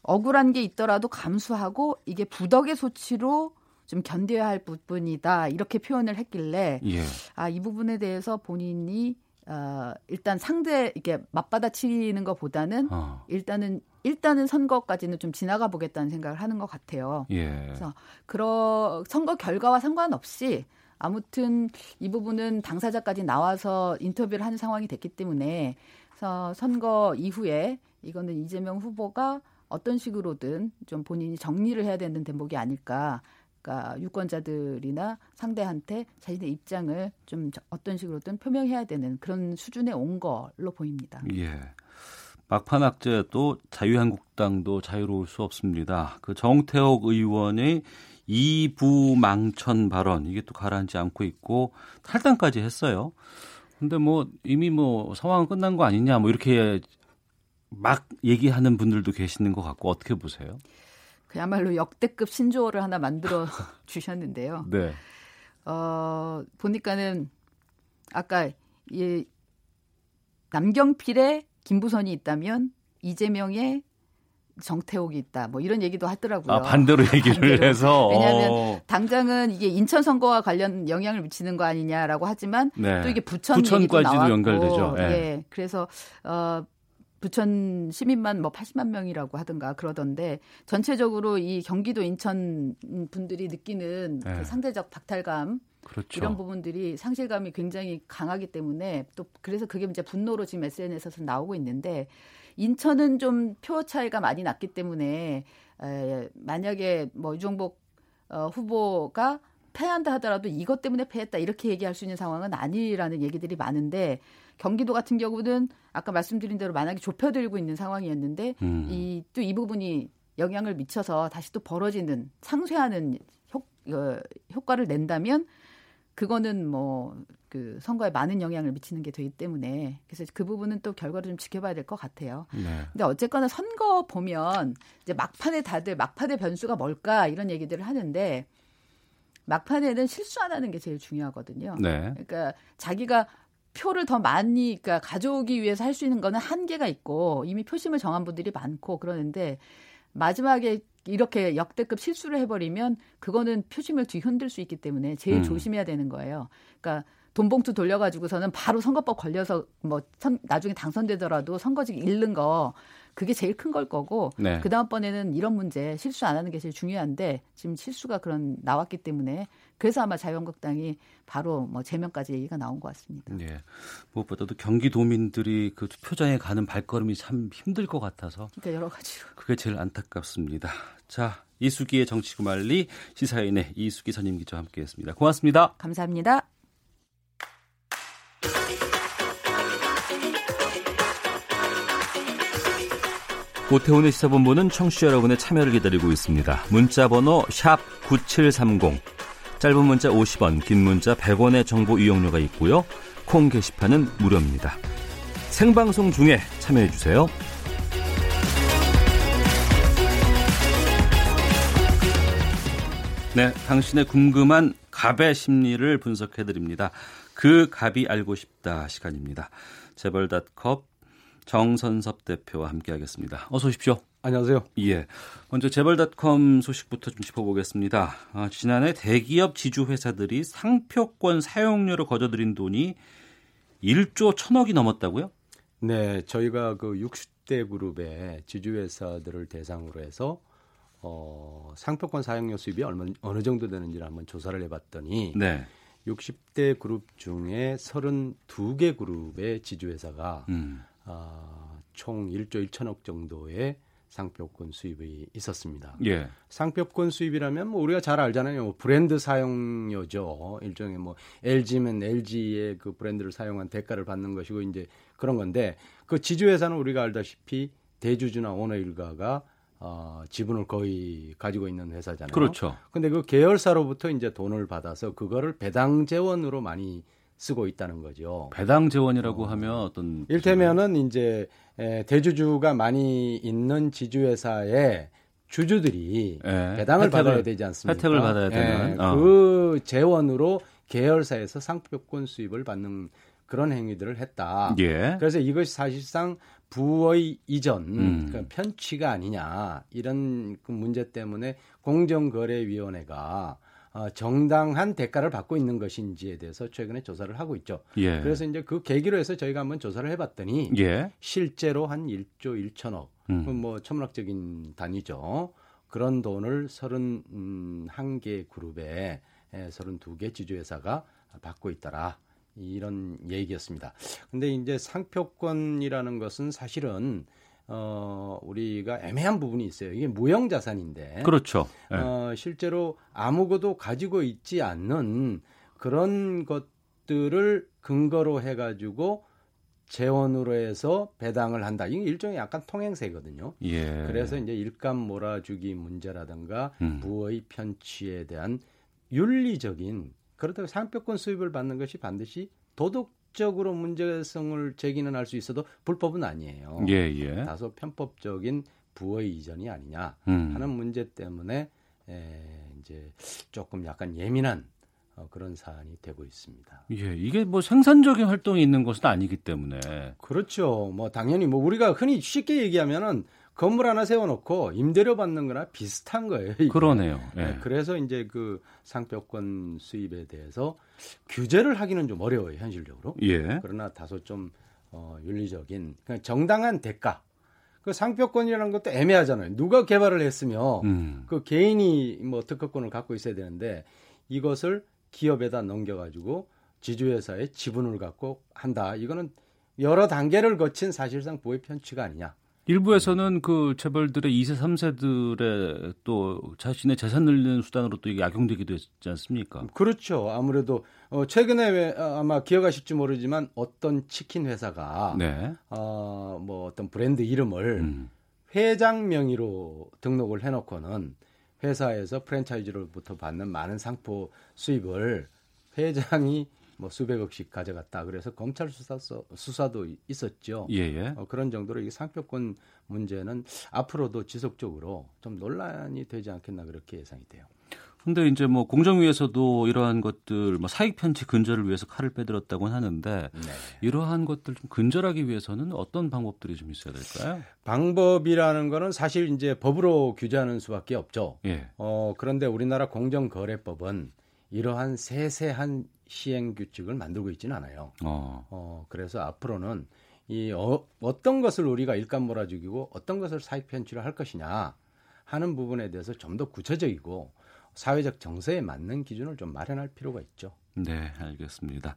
억울한 게 있더라도 감수하고 이게 부덕의 소치로 좀 견뎌야 할 부분이다 이렇게 표현을 했길래 예. 아이 부분에 대해서 본인이 어, 일단 상대 이렇게 맞받아치는 것보다는 어. 일단은 일단은 선거까지는 좀 지나가 보겠다는 생각을 하는 것 같아요. 예. 그래서 그러 선거 결과와 상관없이 아무튼 이 부분은 당사자까지 나와서 인터뷰를 하는 상황이 됐기 때문에 그래서 선거 이후에 이거는 이재명 후보가 어떤 식으로든 좀 본인이 정리를 해야 되는 대목이 아닐까. 그러니까 유권자들이나 상대한테 자신의 입장을 좀 어떤 식으로든 표명해야 되는 그런 수준에 온 걸로 보입니다. 예. 막판 악재도 자유한국당도 자유로울 수 없습니다. 그 정태욱 의원의 이부 망천 발언 이게 또 가라앉지 않고 있고 탈당까지 했어요. 근데 뭐 이미 뭐 상황은 끝난 거 아니냐 뭐 이렇게 막 얘기하는 분들도 계시는 것 같고 어떻게 보세요? 그야말로 역대급 신조어를 하나 만들어 주셨는데요. 네. 어, 보니까는 아까 이 남경필의 김부선이 있다면 이재명의 정태옥이 있다. 뭐 이런 얘기도 하더라고요. 아, 반대로 얘기를 반대로. 해서. 왜냐하면 어. 당장은 이게 인천 선거와 관련 영향을 미치는 거 아니냐라고 하지만 네. 또 이게 부천 부천까지도 나왔고 연결되죠. 예. 예. 그래서 어 부천 시민만 뭐 80만 명이라고 하든가 그러던데 전체적으로 이 경기도 인천 분들이 느끼는 네. 그 상대적 박탈감 그렇죠. 이런 부분들이 상실감이 굉장히 강하기 때문에 또 그래서 그게 이제 분노로 지금 SNS에서 나오고 있는데 인천은 좀 표 차이가 많이 났기 때문에 에, 만약에 뭐 유종복 어, 후보가 패한다 하더라도 이것 때문에 패했다 이렇게 얘기할 수 있는 상황은 아니라는 얘기들이 많은데 경기도 같은 경우는 아까 말씀드린 대로 만약에 좁혀들고 있는 상황이었는데 음. 이또 이 부분이 영향을 미쳐서 다시 또 벌어지는 상쇄하는 효, 어, 효과를 낸다면 그거는 뭐 그 선거에 많은 영향을 미치는 게 되기 때문에 그래서 그 부분은 또 결과를 좀 지켜봐야 될 것 같아요. 네. 근데 어쨌거나 선거 보면 이제 막판에 다들 막판의 변수가 뭘까 이런 얘기들을 하는데 막판에는 실수 안 하는 게 제일 중요하거든요. 네. 그러니까 자기가 표를 더 많이 그러니까 가져오기 위해서 할 수 있는 거는 한계가 있고 이미 표심을 정한 분들이 많고 그러는데 마지막에 이렇게 역대급 실수를 해버리면 그거는 표심을 뒤흔들 수 있기 때문에 제일 음. 조심해야 되는 거예요. 그러니까 돈봉투 돌려가지고서는 바로 선거법 걸려서 뭐 선- 나중에 당선되더라도 선거직 잃는 거 그게 제일 큰 걸 거고 네. 그 다음번에는 이런 문제 실수 안 하는 게 제일 중요한데 지금 실수가 그런 나왔기 때문에 그래서 아마 자유한국당이 바로 뭐 제명까지 얘기가 나온 것 같습니다. 예. 무엇보다도 경기도민들이 그 투표장에 가는 발걸음이 참 힘들 것 같아서 그러니까 여러 가지로 그게 제일 안타깝습니다. 자, 이수기의 정치구말리 시사인의 이수기 선임 기자와 함께했습니다. 고맙습니다. 감사합니다. 오태훈의 시사본부는 청취자 여러분의 참여를 기다리고 있습니다. 문자 번호 샵 9730, 짧은 문자 50원, 긴 문자 100원의 정보 이용료가 있고요. 콩 게시판은 무료입니다. 생방송 중에 참여해 주세요. 네, 당신의 궁금한 갑의 심리를 분석해 드립니다. 그 갑이 알고 싶다 시간입니다. 재벌닷컴 정선섭 대표와 함께하겠습니다. 어서 오십시오. 안녕하세요. 예. 먼저 재벌닷컴 소식부터 좀 짚어보겠습니다. 아, 지난해 대기업 지주회사들이 상표권 사용료로 거저들인 돈이 1조 1000억이 넘었다고요? 네, 저희가 그 60대 그룹의 지주회사들을 대상으로 해서 어, 상표권 사용료 수입이 얼마, 어느 정도 되는지를 한번 조사를 해봤더니 네. 60대 그룹 중에 32개 그룹의 지주회사가 음. 아, 총 1조 1천억 정도의 상표권 수입이 있었습니다. 예. 상표권 수입이라면 뭐 우리가 잘 알잖아요. 뭐 브랜드 사용료죠. 일종의 뭐 LG면 LG의 그 브랜드를 사용한 대가를 받는 것이고 이제 그런 건데 그 지주회사는 우리가 알다시피 대주주나 오너 일가가 어, 지분을 거의 가지고 있는 회사잖아요. 그렇죠. 근데 그 계열사로부터 이제 돈을 받아서 그거를 배당 재원으로 많이 쓰고 있다는 거죠. 배당 재원이라고 하면 어떤 일테면은 이제 에, 대주주가 많이 있는 지주회사의 주주들이 예, 배당을 혜택을- 받아야 되지 않습니까? 혜택을 받아야 되는, 예, 어. 그 재원으로 계열사에서 상표권 수입을 받는 그런 행위들을 했다. 예. 그래서 이것이 사실상 부의 이전, 음. 그러니까 편취가 아니냐 이런 그 문제 때문에 공정거래위원회가 어, 정당한 대가를 받고 있는 것인지에 대해서 최근에 조사를 하고 있죠. 예. 그래서 이제 그 계기로 해서 저희가 한번 조사를 해봤더니 예. 실제로 한 1조 1천억, 음. 뭐 천문학적인 단위죠. 그런 돈을 31개 그룹에 32개 지주회사가 받고 있더라. 이런 얘기였습니다. 근데 이제 상표권이라는 것은 사실은 어, 우리가 애매한 부분이 있어요. 이게 무형 자산인데. 그렇죠. 예. 어, 실제로 아무것도 가지고 있지 않는 그런 것들을 근거로 해가지고 재원으로 해서 배당을 한다. 이게 일종의 약간 통행세거든요. 예. 그래서 이제 일감 몰아주기 문제라든가 음. 부의 편취에 대한 윤리적인 그렇다고 상표권 수입을 받는 것이 반드시 도덕 적으로 문제성을 제기는 할 수 있어도 불법은 아니에요. 예, 예. 다소 편법적인 부의 이전이 아니냐 음. 하는 문제 때문에 에, 이제 조금 약간 예민한 어, 그런 사안이 되고 있습니다. 예, 이게 뭐 생산적인 활동이 있는 것은 아니기 때문에. 그렇죠. 뭐 당연히 뭐 우리가 흔히 쉽게 얘기하면은 건물 하나 세워놓고 임대료 받는 거나 비슷한 거예요. 이게. 그러네요. 예. 네, 그래서 이제 그 상표권 수입에 대해서 규제를 하기는 좀 어려워요, 현실적으로. 예. 그러나 다소 좀 어, 윤리적인 그냥 정당한 대가. 그 상표권이라는 것도 애매하잖아요. 누가 개발을 했으며 음. 그 개인이 뭐 특허권을 갖고 있어야 되는데 이것을 기업에다 넘겨가지고 지주회사의 지분을 갖고 한다. 이거는 여러 단계를 거친 사실상 부의 편취가 아니냐. 일부에서는 그 재벌들의 2세, 3세들의 또 자신의 재산 늘리는 수단으로 또 이게 악용되기도 했지 않습니까? 그렇죠. 아무래도 어, 최근에 왜, 아, 아마 기억하실지 모르지만 어떤 치킨 회사가 네. 어, 뭐 어떤 브랜드 이름을 음. 회장 명의로 등록을 해놓고는 회사에서 프랜차이즈로부터 받는 많은 상품 수입을 회장이 뭐 수백억씩 가져갔다. 그래서 검찰 수사 수사도 있었죠. 예, 예. 어, 그런 정도로 이 상표권 문제는 앞으로도 지속적으로 좀 논란이 되지 않겠나 그렇게 예상이 돼요. 근데 이제 뭐 공정위에서도 이러한 것들 뭐 사익 편취 근절을 위해서 칼을 빼들었다고 하는데 네. 이러한 것들 좀 근절하기 위해서는 어떤 방법들이 좀 있어야 될까요? 방법이라는 거는 사실 이제 법으로 규제하는 수밖에 없죠. 예. 어, 그런데 우리나라 공정거래법은 이러한 세세한 시행 규칙을 만들고 있지는 않아요. 어. 어, 그래서 앞으로는 이 어, 어떤 것을 우리가 일감 몰아주기고 어떤 것을 사익 편취를 할 것이냐 하는 부분에 대해서 좀 더 구체적이고 사회적 정서에 맞는 기준을 좀 마련할 필요가 있죠. 네, 알겠습니다.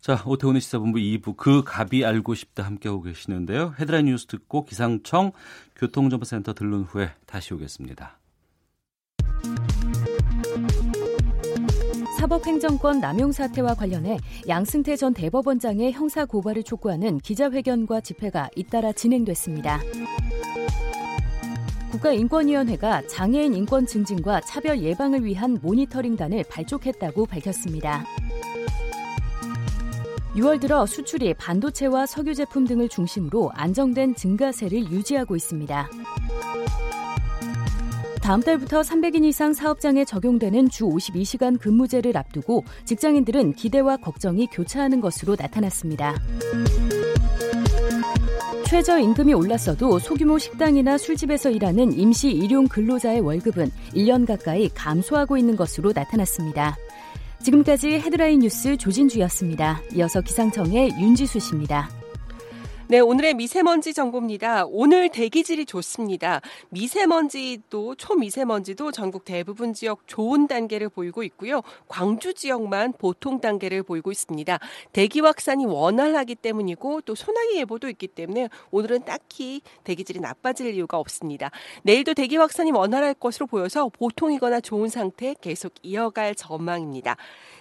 자, 오태훈의 시사본부 2부 그 갑이 알고 싶다 함께하고 계시는데요. 헤드라인 뉴스 듣고 기상청 교통정보센터 들른 후에 다시 오겠습니다. 사법행정권 남용 사태와 관련해 양승태 전 대법원장의 형사 고발을 촉구하는 기자회견과 집회가 잇따라 진행됐습니다. 국가인권위원회가 장애인 인권 증진과 차별 예방을 위한 모니터링단을 발족했다고 밝혔습니다. 6월 들어 수출이 반도체와 석유 제품 등을 중심으로 안정된 증가세를 유지하고 있습니다. 다음 달부터 300인 이상 사업장에 적용되는 주 52시간 근무제를 앞두고 직장인들은 기대와 걱정이 교차하는 것으로 나타났습니다. 최저임금이 올랐어도 소규모 식당이나 술집에서 일하는 임시 일용 근로자의 월급은 1년 가까이 감소하고 있는 것으로 나타났습니다. 지금까지 헤드라인 뉴스 조진주였습니다. 이어서 기상청의 윤지수 씨입니다. 네, 오늘의 미세먼지 정보입니다. 오늘 대기질이 좋습니다. 미세먼지도 초미세먼지도 전국 대부분 지역 좋은 단계를 보이고 있고요. 광주 지역만 보통 단계를 보이고 있습니다. 대기 확산이 원활하기 때문이고 또 소나기 예보도 있기 때문에 오늘은 딱히 대기질이 나빠질 이유가 없습니다. 내일도 대기 확산이 원활할 것으로 보여서 보통이거나 좋은 상태 계속 이어갈 전망입니다.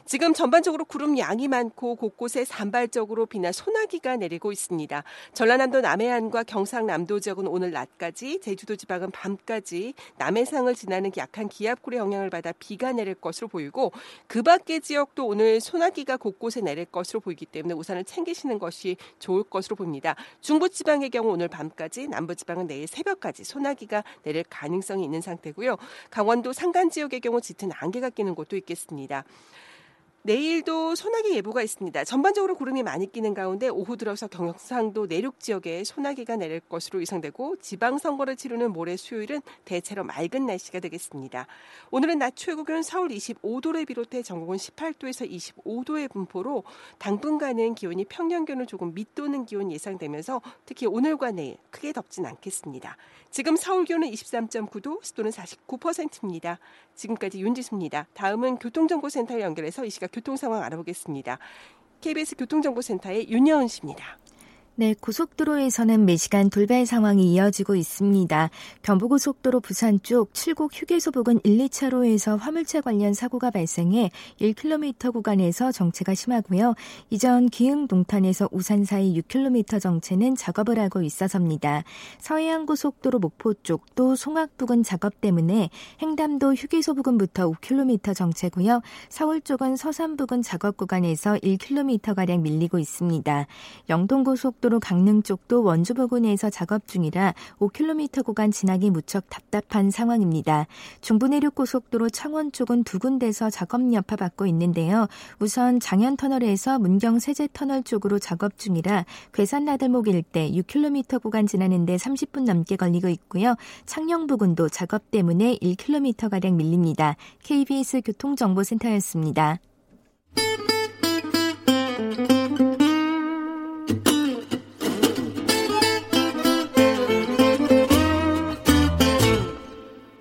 지금 전반적으로 구름 양이 많고 곳곳에 산발적으로 비나 소나기가 내리고 있습니다. 전라남도 남해안과 경상남도 지역은 오늘 낮까지, 제주도 지방은 밤까지 남해상을 지나는 약한 기압골의 영향을 받아 비가 내릴 것으로 보이고 그 밖의 지역도 오늘 소나기가 곳곳에 내릴 것으로 보이기 때문에 우산을 챙기시는 것이 좋을 것으로 보입니다. 중부 지방의 경우 오늘 밤까지, 남부 지방은 내일 새벽까지 소나기가 내릴 가능성이 있는 상태고요. 강원도 산간 지역의 경우 짙은 안개가 끼는 곳도 있겠습니다. 내일도 소나기 예보가 있습니다. 전반적으로 구름이 많이 끼는 가운데 오후 들어서 경상도 내륙 지역에 소나기가 내릴 것으로 예상되고 지방 선거를 치르는 모레 수요일은 대체로 맑은 날씨가 되겠습니다. 오늘은 낮 최고 기온 서울 25도를 비롯해 전국은 18도에서 25도의 분포로 당분간은 기온이 평년 기온을 조금 밑도는 기온 예상되면서 특히 오늘과 내일 크게 덥진 않겠습니다. 지금 서울 기온은 23.9도, 습도는 49%입니다. 지금까지 윤지수입니다. 다음은 교통정보센터 연결해서 이 시각 교통 상황 알아보겠습니다. KBS 교통정보센터의 윤여은 씨입니다. 네, 고속도로에서는 매시간 돌발 상황이 이어지고 있습니다. 경부고속도로 부산 쪽 칠곡 휴게소 부근 1, 2차로에서 화물차 관련 사고가 발생해 1km 구간에서 정체가 심하고요. 이전 기흥 동탄에서 우산 사이 6km 정체는 작업을 하고 있어서입니다. 서해안고속도로 목포 쪽도 송악 부근 작업 때문에 행담도 휴게소 부근부터 5km 정체고요. 서울 쪽은 서산 부근 작업 구간에서 1km가량 밀리고 있습니다. 영동고속도로 고속도로 강릉 쪽도 원주 부근에서 작업 중이라 5km 구간 지나기 무척 답답한 상황입니다. 중부내륙 고속도로 창원 쪽은 두 군데서 작업 여파 받고 있는데요. 우선 장현터널에서 문경 세제터널 쪽으로 작업 중이라 괴산 나들목 일대 6km 구간 지나는데 30분 넘게 걸리고 있고요. 창녕 부근도 작업 때문에 1km가량 밀립니다. KBS 교통정보센터였습니다.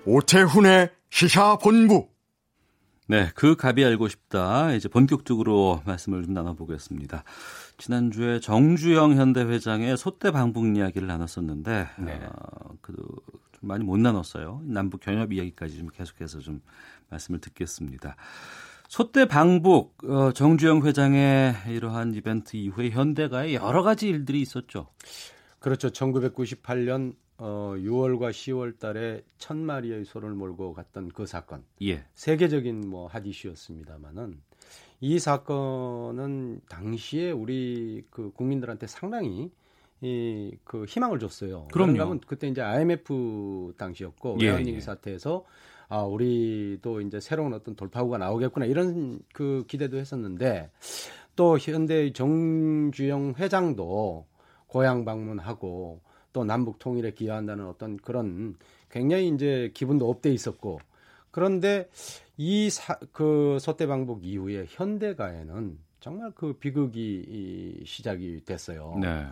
오태훈의 시사본부. 네, 그 갑이 알고 싶다. 이제 본격적으로 말씀을 좀 나눠보겠습니다. 지난주에 정주영 현대 회장의 소대 방북 이야기를 나눴었는데, 네. 어, 그좀 많이 못 나눴어요. 남북 견협 이야기까지 좀 계속해서 좀 말씀을 듣겠습니다. 소대 방북 어, 정주영 회장의 이러한 이벤트 이후에 현대가의 여러 가지 일들이 있었죠. 그렇죠. 1998년 어, 6월과 10월 달에 천 마리의 소를 몰고 갔던 그 사건. 예. 세계적인 뭐 핫 이슈였습니다만은 이 사건은 당시에 우리 그 국민들한테 상당히 이 그 희망을 줬어요. 그럼요. 그때 이제 IMF 당시였고 예, 외환위기 예. 사태에서 아 우리도 이제 새로운 어떤 돌파구가 나오겠구나 이런 그 기대도 했었는데 또 현대 정주영 회장도 고향 방문하고 또 남북 통일에 기여한다는 어떤 그런 굉장히 이제 기분도 업돼 있었고 그런데 이그 소대 방북 이후에 현대가에는 정말 그 비극이 시작이 됐어요. 네.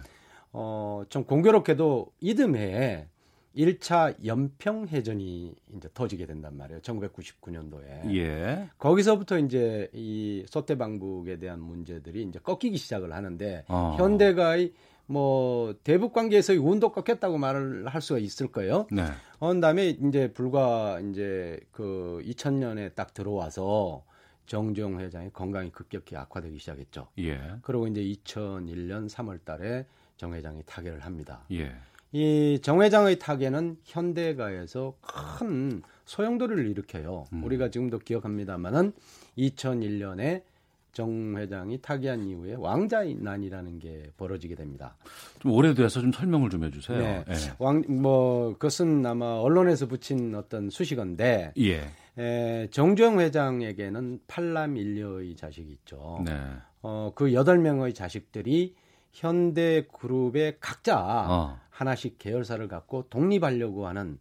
어, 좀 공교롭게도 이듬해에 1차 연평해전이 이제 터지게 된단 말이에요. 1999년도에. 예. 거기서부터 이제 이 소대방북에 대한 문제들이 이제 꺾이기 시작을 하는데 어. 현대가의 뭐 대북 관계에서의 운도 꺾였다고 말을 할 수가 있을 거예요. 네. 어, 그다음에 이제 불과 이제 그 2000년에 딱 들어와서 정주영 회장의 건강이 급격히 악화되기 시작했죠. 예. 그리고 이제 2001년 3월 달에 정 회장이 타계를 합니다. 예. 이정 회장의 타계는 현대가에서 큰 소용돌이를 일으켜요. 음. 우리가 지금도 기억합니다만은 2001년에 정 회장이 타계한 이후에 왕자난이라는 게 벌어지게 됩니다. 좀 오래돼서 좀 설명을 좀 해주세요. 네. 예. 왕, 뭐, 그것은 아마 언론에서 붙인 어떤 수식어인데, 예. 에, 정주영 회장에게는 팔남 일녀의 자식이 있죠. 네. 어, 그 여덟 명의 자식들이 현대 그룹의 각자 어. 하나씩 계열사를 갖고 독립하려고 하는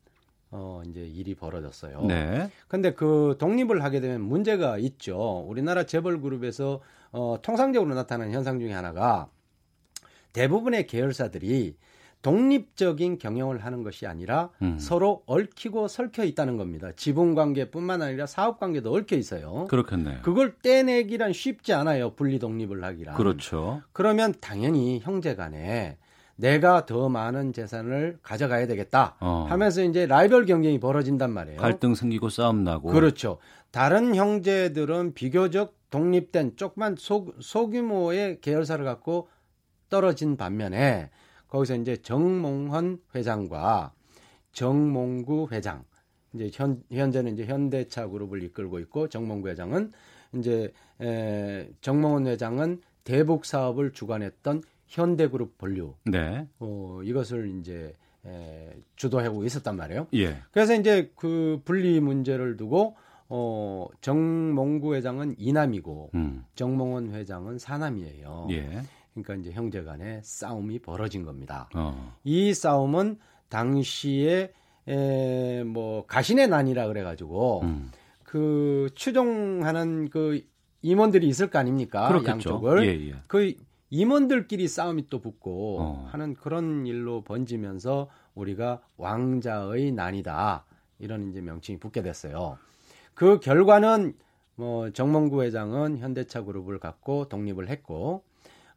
어, 이제 일이 벌어졌어요. 네. 근데 그 독립을 하게 되면 문제가 있죠. 우리나라 재벌 그룹에서 어, 통상적으로 나타나는 현상 중에 하나가 대부분의 계열사들이 독립적인 경영을 하는 것이 아니라 음. 서로 얽히고 설켜 있다는 겁니다. 지분 관계뿐만 아니라 사업 관계도 얽혀 있어요. 그렇겠네요. 그걸 떼내기란 쉽지 않아요. 분리 독립을 하기란. 그렇죠. 그러면 당연히 형제 간에 내가 더 많은 재산을 가져가야 되겠다 어. 하면서 이제 라이벌 경쟁이 벌어진단 말이에요. 갈등 생기고 싸움 나고. 그렇죠. 다른 형제들은 비교적 독립된 조그만 소, 소규모의 계열사를 갖고 떨어진 반면에 거기서 이제 정몽헌 회장과 정몽구 회장 이제 현 현재는 이제 현대차 그룹을 이끌고 있고 정몽구 회장은 이제 에, 정몽헌 회장은 대북 사업을 주관했던 현대그룹 본류. 네. 어, 이것을 이제 에, 주도하고 있었단 말이에요. 예. 그래서 이제 그 분리 문제를 두고 어, 정몽구 회장은 이남이고 음. 정몽원 회장은 사남이에요. 예. 그러니까 이제 형제간에 싸움이 벌어진 겁니다. 어. 이 싸움은 당시에 에, 뭐 가신의 난이라 그래가지고 음. 그 추종하는 그 임원들이 있을 거 아닙니까? 그렇겠죠. 양쪽을 예, 예. 그 임원들끼리 싸움이 또 붙고 어. 하는 그런 일로 번지면서 우리가 왕자의 난이다 이런 이제 명칭이 붙게 됐어요. 그 결과는 뭐 정몽구 회장은 현대차 그룹을 갖고 독립을 했고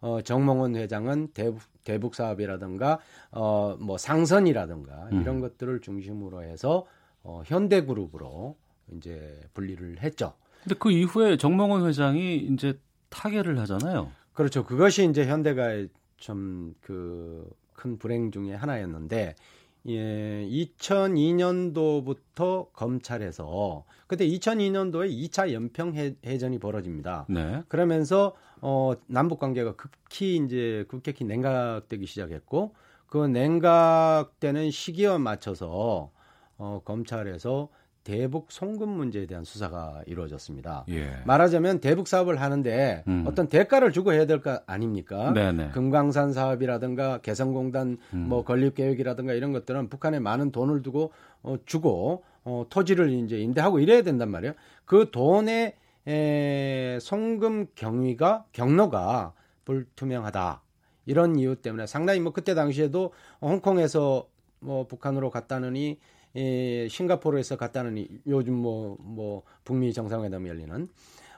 어, 정몽원 회장은 대북, 대북 사업이라든가 어, 뭐 상선이라든가 음. 이런 것들을 중심으로 해서 어, 현대그룹으로 이제 분리를 했죠. 근데 그 이후에 정몽원 회장이 이제 타계를 하잖아요. 그렇죠. 그것이 이제 현대가의 좀 그 큰 불행 중에 하나였는데 예, 2002년도부터 검찰에서 그때 2002년도에 2차 연평 해, 해전이 벌어집니다. 네. 그러면서 어 남북 관계가 급히 이제 급격히 냉각되기 시작했고 그 냉각되는 시기와 맞춰서 어 검찰에서 대북 송금 문제에 대한 수사가 이루어졌습니다. 예. 말하자면 대북 사업을 하는데 음. 어떤 대가를 주고 해야 될 거 아닙니까? 네네. 금강산 사업이라든가 개성공단 음. 뭐 건립 계획이라든가 이런 것들은 북한에 많은 돈을 두고 어, 주고 어, 토지를 이제 임대하고 이래야 된단 말이에요. 그 돈의 에, 송금 경위가 경로가 불투명하다. 이런 이유 때문에 상당히 뭐 그때 당시에도 홍콩에서 뭐 북한으로 갔다느니 예, 싱가포르에서 갔다느니 요즘 뭐, 뭐, 북미 정상회담이 열리는,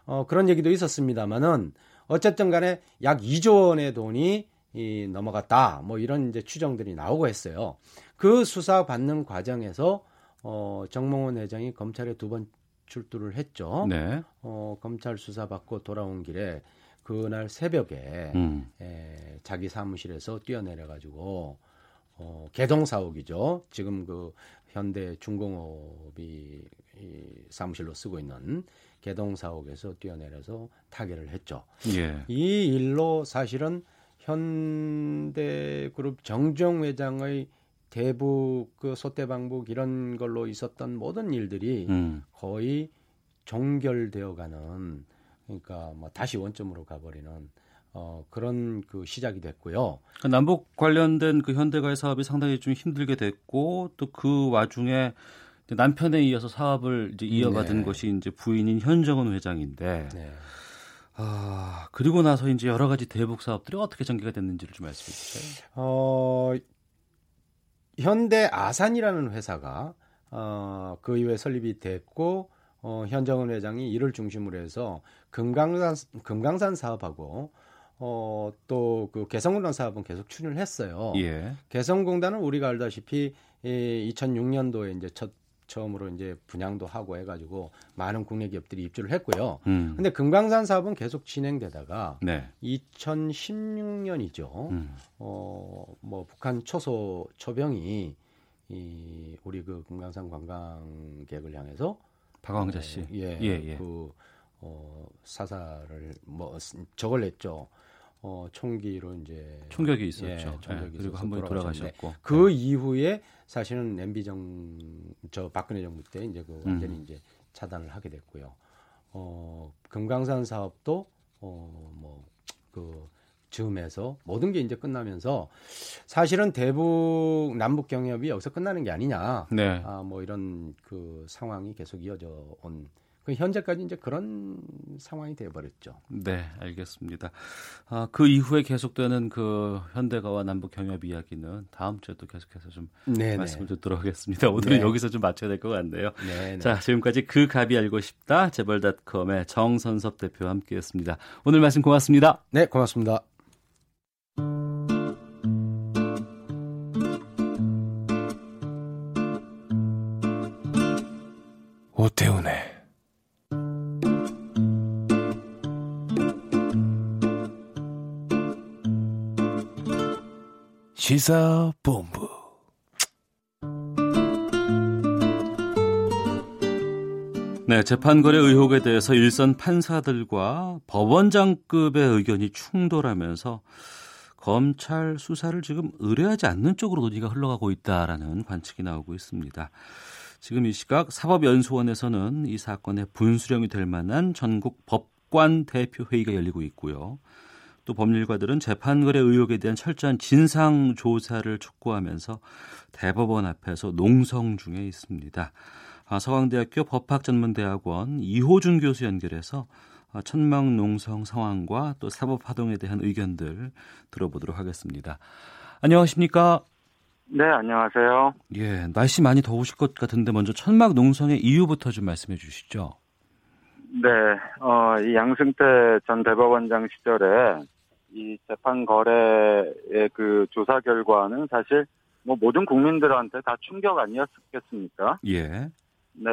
어, 그런 얘기도 있었습니다만은, 어쨌든 간에 약 2조 원의 돈이 이, 넘어갔다. 뭐 이런 이제 추정들이 나오고 했어요. 그 수사 받는 과정에서, 어, 정몽원 회장이 검찰에 두 번 출두를 했죠. 네. 어, 검찰 수사 받고 돌아온 길에 그날 새벽에 음. 에, 자기 사무실에서 뛰어내려 가지고 어, 개동 사옥이죠. 지금 그 현대 중공업이 이 사무실로 쓰고 있는 개동 사옥에서 뛰어내려서 타결을 했죠. 예. 이 일로 사실은 현대그룹 정정 회장의 대북 그 소떼방북 이런 걸로 있었던 모든 일들이 음. 거의 종결되어가는 그러니까 뭐 다시 원점으로 가버리는 어, 그런 그 시작이 됐고요. 그 남북 관련된 그 현대가의 사업이 상당히 좀 힘들게 됐고 또 그 와중에 남편에 이어서 사업을 이제 이어받은 네. 것이 이제 부인인 현정은 회장인데 네. 아 그리고 나서 이제 여러 가지 대북 사업들이 어떻게 전개가 됐는지를 좀 말씀해 주세요. 어, 현대 아산이라는 회사가 어, 그 이후에 설립이 됐고 어, 현정은 회장이 이를 중심으로 해서 금강산 금강산 사업하고 어, 또 그 개성공단 사업은 계속 추진을 했어요. 예. 개성공단은 우리가 알다시피 이 2006년도에 이제 첫 처음으로 이제 분양도 하고 해가지고 많은 국내 기업들이 입주를 했고요. 음. 근데 금강산 사업은 계속 진행되다가 네. 2016년이죠. 음. 어, 뭐 북한 초소 초병이 이 우리 그 금강산 관광객을 향해서 박광자 어, 씨. 예, 예, 예. 그 어, 사살을 뭐 적을 냈죠. 어, 총기로 이제 총격이 있었죠. 예, 총격이 예, 그리고 한 분이 돌아가셨고. 그 이후에 사실은 MB 정저 박근혜 정부 때 이제 그 완전히 음. 이제 차단을 하게 됐고요. 어, 금강산 사업도 어, 어뭐그 즈음에서 모든 게 이제 끝나면서 사실은 대북 남북 경협이 여기서 끝나는 게 아니냐. 네. 아, 뭐 이런 그 상황이 계속 이어져 온. 그 현재까지 이제 그런 상황이 돼 버렸죠. 네, 알겠습니다. 아, 그 이후에 계속되는 그 현대가와 남북 경협 이야기는 다음 주에 또 계속해서 좀 네네. 말씀을 듣도록 하겠습니다. 오늘은 네. 여기서 좀 맞춰야 될 것 같네요. 네, 네. 자, 지금까지 그 갑이 알고 싶다 재벌닷컴의 정선섭 대표와 함께했습니다. 오늘 말씀 고맙습니다. 네, 고맙습니다. 오태훈의 시사본부 네, 재판거래 의혹에 대해서 일선 판사들과 법원장급의 의견이 충돌하면서 검찰 수사를 지금 의뢰하지 않는 쪽으로 논의가 흘러가고 있다라는 관측이 나오고 있습니다. 지금 이 시각 사법연수원에서는 이 사건의 분수령이 될 만한 전국 법관 대표 회의가 열리고 있고요. 또 법률가들은 재판거래 의혹에 대한 철저한 진상 조사를 촉구하면서 대법원 앞에서 농성 중에 있습니다. 아, 서강대학교 법학전문대학원 이호준 교수 연결해서 아, 천막 농성 상황과 또 사법 파동에 대한 의견들 들어보도록 하겠습니다. 안녕하십니까? 네, 안녕하세요. 예, 날씨 많이 더우실 것 같은데 먼저 천막 농성의 이유부터 좀 말씀해 주시죠. 네, 어, 이 양승태 전 대법원장 시절에 이 재판 거래의 그 조사 결과는 사실 뭐 모든 국민들한테 다 충격 아니었겠습니까? 예. 네,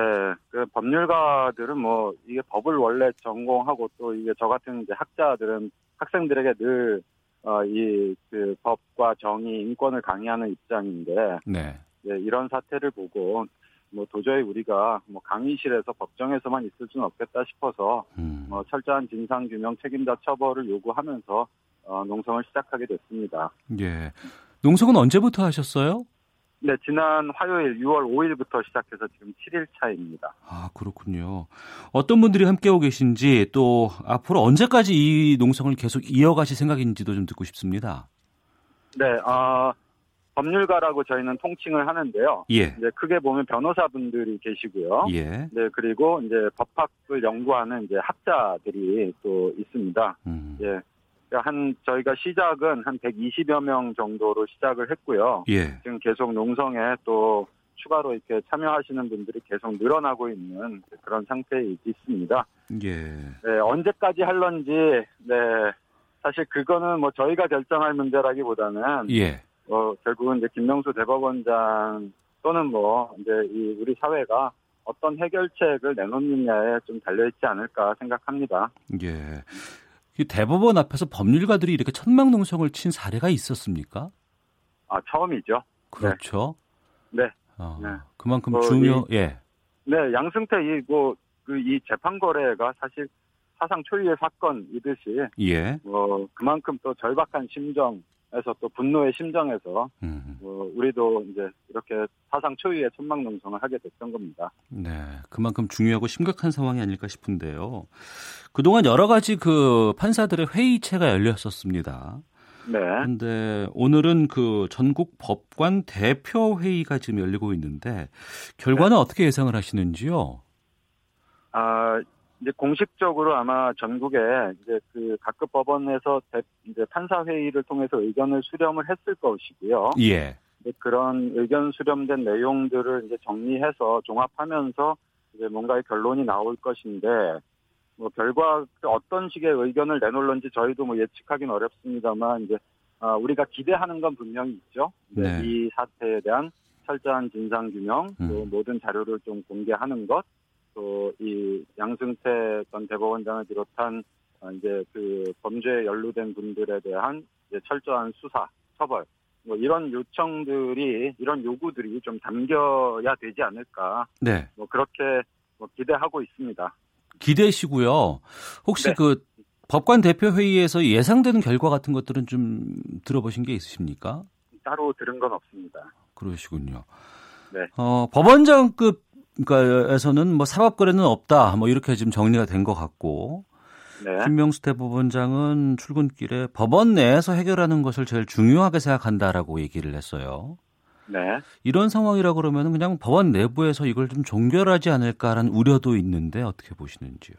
그 법률가들은 뭐 이게 법을 원래 전공하고 또 이게 저 같은 이제 학자들은 학생들에게 늘 어, 이, 그, 법과 정의, 인권을 강의하는 입장인데, 네. 네, 이런 사태를 보고, 뭐, 도저히 우리가, 뭐, 강의실에서 법정에서만 있을 수는 없겠다 싶어서, 음. 어, 철저한 진상규명 책임자 처벌을 요구하면서, 어, 농성을 시작하게 됐습니다. 예. 농성은 언제부터 하셨어요? 네, 지난 화요일 6월 5일부터 시작해서 지금 7일 차입니다. 아, 그렇군요. 어떤 분들이 함께하고 계신지 또 앞으로 언제까지 이 농성을 계속 이어가실 생각인지도 좀 듣고 싶습니다. 네, 어, 법률가라고 저희는 통칭을 하는데요. 예. 이제 크게 보면 변호사분들이 계시고요. 예. 네, 그리고 이제 법학을 연구하는 이제 학자들이 또 있습니다. 음. 예. 한 저희가 시작은 한 120여 명 정도로 시작을 했고요. 예. 지금 계속 농성에 또 추가로 이렇게 참여하시는 분들이 계속 늘어나고 있는 그런 상태에 있습니다. 예. 네, 언제까지 할런지 네. 사실 그거는 뭐 저희가 결정할 문제라기보다는 예. 어, 결국은 이제 김명수 대법원장 또는 뭐 이제 이 우리 사회가 어떤 해결책을 내놓느냐에 좀 달려 있지 않을까 생각합니다. 예. 이 대법원 앞에서 법률가들이 이렇게 천막 농성을 친 사례가 있었습니까? 아 처음이죠. 그렇죠. 네. 어, 네. 그만큼 어, 중요. 이- 예. 네, 양승태 이뭐 그 이 재판 거래가 사실 사상 초유의 사건이듯이 예. 뭐 그만큼 또 절박한 심정 에서 또 분노의 심정에서 음. 뭐 우리도 이제 이렇게 사상 초유의 천막 농성을 하게 됐던 겁니다. 네, 그만큼 중요하고 심각한 상황이 아닐까 싶은데요. 그동안 여러 가지 그 판사들의 회의체가 열렸었습니다. 네. 그런데 오늘은 그 전국 법관 대표 회의가 지금 열리고 있는데 결과는 네. 어떻게 예상을 하시는지요? 아, 이제 공식적으로 아마 전국에 이제 그 각급 법원에서 대- 이제 판사 회의를 통해서 의견을 수렴을 했을 것이고요. 예. 그런 의견 수렴된 내용들을 이제 정리해서 종합하면서 이제 뭔가의 결론이 나올 것인데 뭐 결과 어떤 식의 의견을 내놓을런지 저희도 뭐 예측하기는 어렵습니다만 이제 아, 우리가 기대하는 건 분명히 있죠. 네. 이 사태에 대한 철저한 진상 규명, 또 음. 모든 자료를 좀 공개하는 것, 또 이 양승태 전 대법원장을 비롯한 어, 이제 그 범죄에 연루된 분들에 대한 철저한 수사, 처벌, 뭐 이런 요청들이 이런 요구들이 좀 담겨야 되지 않을까. 네. 뭐 그렇게 뭐 기대하고 있습니다. 기대시고요. 혹시 네. 그 법관 대표 회의에서 예상되는 결과 같은 것들은 좀 들어보신 게 있으십니까? 따로 들은 건 없습니다. 그러시군요. 네. 어, 법원장급 그러니까에서는 뭐 사법 거래는 없다. 뭐 이렇게 지금 정리가 된 것 같고 네. 김명수 대법원장은 출근길에 법원 내에서 해결하는 것을 제일 중요하게 생각한다라고 얘기를 했어요. 네. 이런 상황이라 그러면 그냥 법원 내부에서 이걸 좀 종결하지 않을까라는 우려도 있는데 어떻게 보시는지요?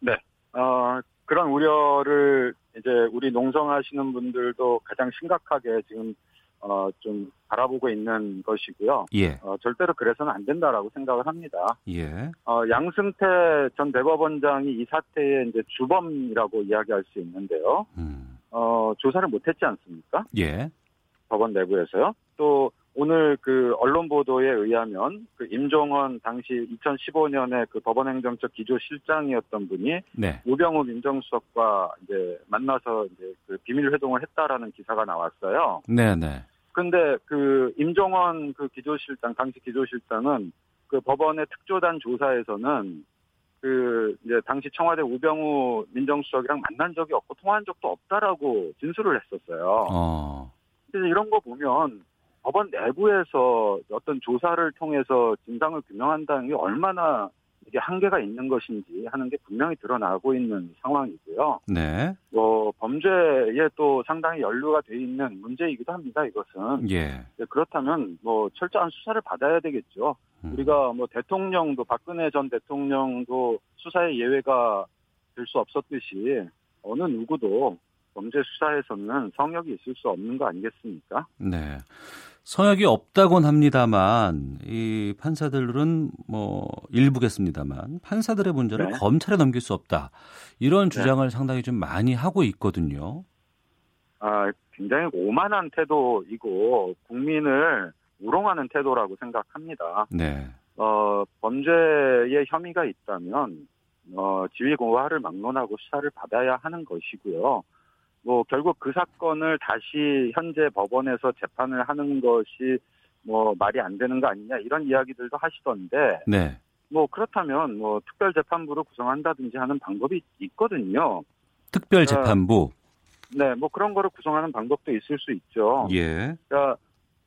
네. 어, 그런 우려를 이제 우리 농성하시는 분들도 가장 심각하게 지금 어, 좀 바라보고 있는 것이고요. 예. 어, 절대로 그래서는 안 된다라고 생각을 합니다. 예. 어, 양승태 전 대법원장이 이 사태의 이제 주범이라고 이야기할 수 있는데요. 음. 어, 조사를 못했지 않습니까? 예. 법원 내부에서요. 또 오늘 그 언론 보도에 의하면 그 임종원 당시 2015년에 그 법원행정처 기조실장이었던 분이 네. 우병우 민정수석과 이제 만나서 이제 그 비밀 회동을 했다라는 기사가 나왔어요. 네, 네. 근데 그 임종원 그 기조실장 당시 기조실장은 그 법원의 특조단 조사에서는 그 이제 당시 청와대 우병우 민정수석이랑 만난 적이 없고 통화한 적도 없다라고 진술을 했었어요. 어. 그래서 이런 거 보면 법원 내부에서 어떤 조사를 통해서 진상을 규명한다는 게 얼마나 이게 한계가 있는 것인지 하는 게 분명히 드러나고 있는 상황이고요. 네. 뭐 범죄에 또 상당히 연루가 돼 있는 문제이기도 합니다. 이것은 예. 네, 그렇다면 뭐 철저한 수사를 받아야 되겠죠. 음. 우리가 뭐 대통령도 박근혜 전 대통령도 수사의 예외가 될 수 없었듯이 어느 누구도 범죄 수사에서는 성역이 있을 수 없는 거 아니겠습니까? 네. 성역이 없다곤 합니다만 이 판사들은 뭐 일부겠습니다만 판사들의 문제를 네. 검찰에 넘길 수 없다 이런 주장을 상당히 좀 많이 하고 있거든요. 아, 굉장히 오만한 태도이고 국민을 우롱하는 태도라고 생각합니다. 네. 어, 범죄에 혐의가 있다면 어, 지휘 공화를 막론하고 수사를 받아야 하는 것이고요. 뭐 결국 그 사건을 다시 현재 법원에서 재판을 하는 것이 뭐 말이 안 되는 거 아니냐 이런 이야기들도 하시던데 네. 뭐 그렇다면 뭐 특별재판부를 구성한다든지 하는 방법이 있거든요. 특별 재판부. 네, 뭐 그런 거를 구성하는 방법도 있을 수 있죠. 예. 그러니까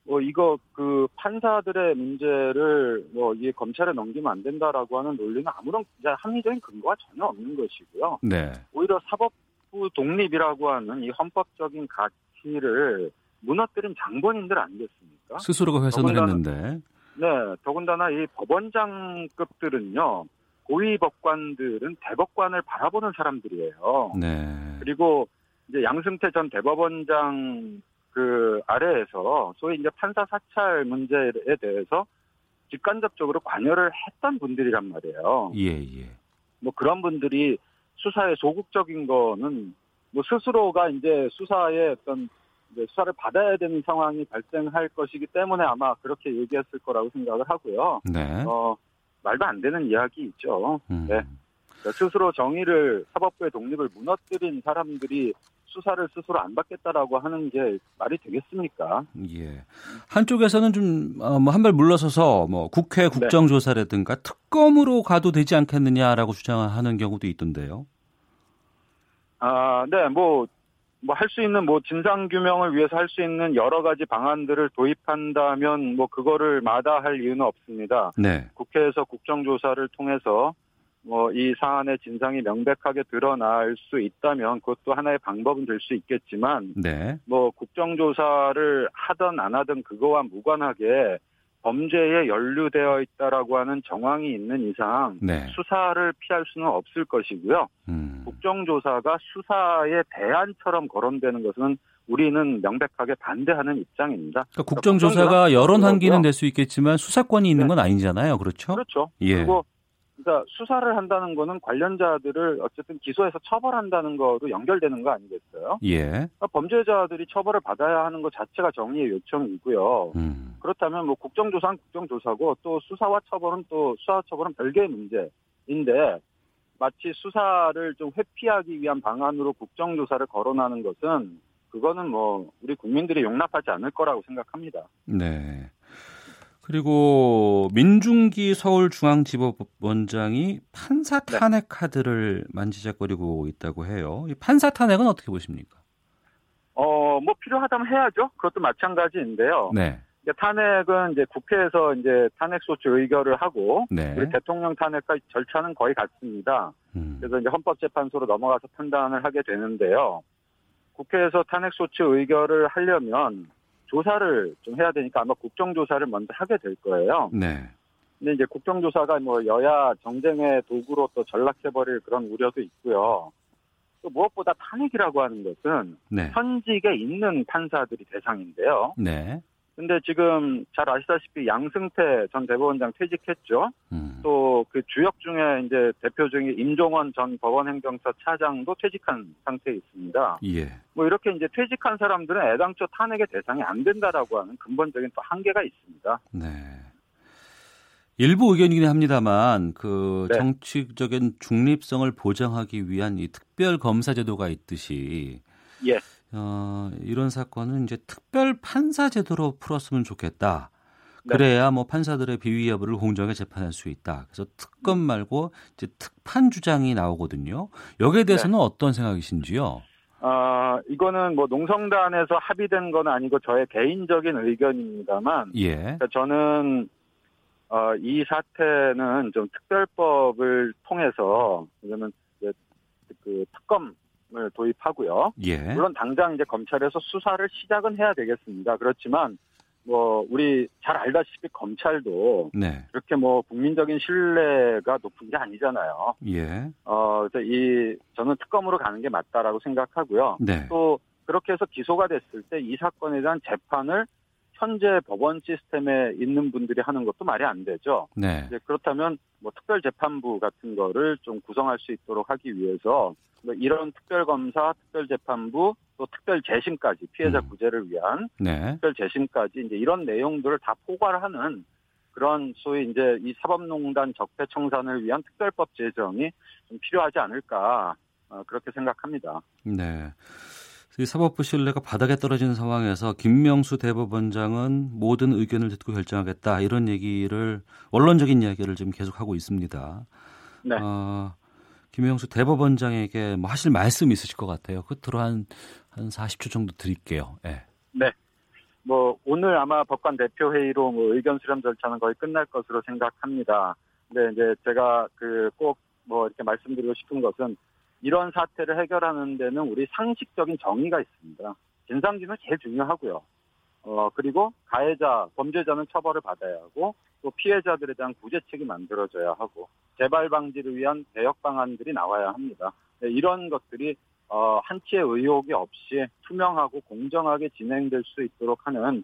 뭐 이거 그 판사들의 문제를 뭐 이 검찰에 넘기면 안 된다라고 하는 논리는 아무런 합리적인 근거가 전혀 없는 것이고요. 네. 오히려 사법 부 독립이라고 하는 이 헌법적인 가치를 무너뜨린 장본인들 아니겠습니까? 스스로가 훼손을 더군다나- 했는데. 네, 더군다나 이 법원장급들은요, 고위 법관들은 대법관을 바라보는 사람들이에요. 네. 그리고 이제 양승태 전 대법원장 그 아래에서 소위 이제 판사 사찰 문제에 대해서 직간접적으로 관여를 했던 분들이란 말이에요. 예, 예. 뭐 그런 분들이 수사에 소극적인 거는 뭐 스스로가 이제 수사에 어떤 이제 수사를 받아야 되는 상황이 발생할 것이기 때문에 아마 그렇게 얘기했을 거라고 생각을 하고요. 네. 어, 말도 안 되는 이야기 있죠. 음. 네. 스스로 정의를 사법부의 독립을 무너뜨린 사람들이 수사를 스스로 안 받겠다라고 하는 게 말이 되겠습니까? 예. 한쪽에서는 좀, 어, 뭐, 한 발 물러서서, 뭐, 국회 국정조사라든가 특검으로 가도 되지 않겠느냐라고 주장하는 경우도 있던데요. 아, 네, 뭐, 뭐 할 수 있는 뭐 진상 규명을 위해서 할 수 있는 여러 가지 방안들을 도입한다면 뭐 그거를 마다할 이유는 없습니다. 네. 국회에서 국정조사를 통해서 뭐 이 사안의 진상이 명백하게 드러날 수 있다면 그것도 하나의 방법은 될 수 있겠지만 네. 뭐 국정조사를 하든 안 하든 그거와 무관하게 범죄에 연루되어 있다라고 하는 정황이 있는 이상 네. 수사를 피할 수는 없을 것이고요. 음. 국정조사가 수사의 대안처럼 거론되는 것은 우리는 명백하게 반대하는 입장입니다. 그러니까 국정조사가 여론 환기는 될수 있겠지만 수사권이 있는 네. 건 아니잖아요. 그렇죠? 그렇죠. 예. 그리고 그러니까 수사를 한다는 거는 관련자들을 어쨌든 기소해서 처벌한다는 거로 연결되는 거 아니겠어요? 예. 그러니까 범죄자들이 처벌을 받아야 하는 것 자체가 정의의 요청이고요. 음. 그렇다면 뭐 국정조사는 국정조사고 또 수사와 처벌은 또 수사와 처벌은 별개의 문제인데 마치 수사를 좀 회피하기 위한 방안으로 국정조사를 거론하는 것은 그거는 뭐 우리 국민들이 용납하지 않을 거라고 생각합니다. 네. 그리고 민중기 서울중앙지법원장이 판사 네. 탄핵 카드를 만지작거리고 있다고 해요. 이 판사 탄핵은 어떻게 보십니까? 어, 뭐 필요하다면 해야죠. 그것도 마찬가지인데요. 네. 이제 탄핵은 이제 국회에서 이제 탄핵 소추 의결을 하고 네. 우리 대통령 탄핵과 절차는 거의 같습니다. 음. 그래서 이제 헌법재판소로 넘어가서 판단을 하게 되는데요. 국회에서 탄핵 소추 의결을 하려면 조사를 좀 해야 되니까 아마 국정조사를 먼저 하게 될 거예요. 네. 근데 이제 국정조사가 뭐 여야 정쟁의 도구로 또 전락해버릴 그런 우려도 있고요. 또 무엇보다 탄핵이라고 하는 것은 네. 현직에 있는 판사들이 대상인데요. 네. 근데 지금 잘 아시다시피 양승태 전 대법원장 퇴직했죠. 음. 또그 주역 중에 이제 대표 중에 임종원 전 법원행정처 차장도 퇴직한 상태에 있습니다. 예. 뭐 이렇게 이제 퇴직한 사람들은 애당초 탄핵의 대상이 안 된다라고 하는 근본적인 또 한계가 있습니다. 네. 일부 의견이긴 합니다만 그 네. 정치적인 중립성을 보장하기 위한 이 특별 검사 제도가 있듯이 예. 어, 이런 사건은 이제 특별 판사 제도로 풀었으면 좋겠다. 네. 그래야 뭐 판사들의 비위 여부를 공정하게 재판할 수 있다. 그래서 특검 말고 이제 특판 주장이 나오거든요. 여기에 대해서는 어떤 생각이신지요? 어, 이거는 뭐 농성단에서 합의된 건 아니고 저의 개인적인 의견입니다만, 예. 그러니까 저는 어, 이 사태는 좀 특별법을 통해서 이제 그 특검 을 도입하고요. 예. 물론 당장 이제 검찰에서 수사를 시작은 해야 되겠습니다. 그렇지만 뭐 우리 잘 알다시피 검찰도 네. 그렇게 뭐 국민적인 신뢰가 높은 게 아니잖아요. 예. 어, 그래서 이 저는 특검으로 가는 게 맞다라고 생각하고요. 네. 또 그렇게 해서 기소가 됐을 때 이 사건에 대한 재판을 현재 법원 시스템에 있는 분들이 하는 것도 말이 안 되죠. 네. 그렇다면 뭐 특별 재판부 같은 거를 좀 구성할 수 있도록 하기 위해서 뭐 이런 특별 검사, 특별 재판부, 또 특별 재심까지 피해자 구제를 위한 네. 특별 재심까지 이제 이런 내용들을 다 포괄하는 그런 소위 이제 이 사법농단 적폐 청산을 위한 특별법 제정이 좀 필요하지 않을까 어, 그렇게 생각합니다. 네. 이 사법부 신뢰가 바닥에 떨어지는 상황에서 김명수 대법원장은 모든 의견을 듣고 결정하겠다 이런 얘기를 원론적인 이야기를 지금 계속하고 있습니다. 네. 어, 김명수 대법원장에게 뭐 하실 말씀 있으실 것 같아요. 끝으로 한, 한 40초 정도 드릴게요. 예. 네. 뭐 오늘 아마 법관 대표 회의로 뭐 의견 수렴 절차는 거의 끝날 것으로 생각합니다. 근데 이제 제가 그 꼭 뭐 이렇게 말씀드리고 싶은 것은 이런 사태를 해결하는 데는 우리 상식적인 정의가 있습니다. 진상규명 제일 중요하고요. 어 그리고 가해자, 범죄자는 처벌을 받아야 하고 또 피해자들에 대한 구제책이 만들어져야 하고 재발 방지를 위한 대역 방안들이 나와야 합니다. 네, 이런 것들이 어, 한치의 의혹이 없이 투명하고 공정하게 진행될 수 있도록 하는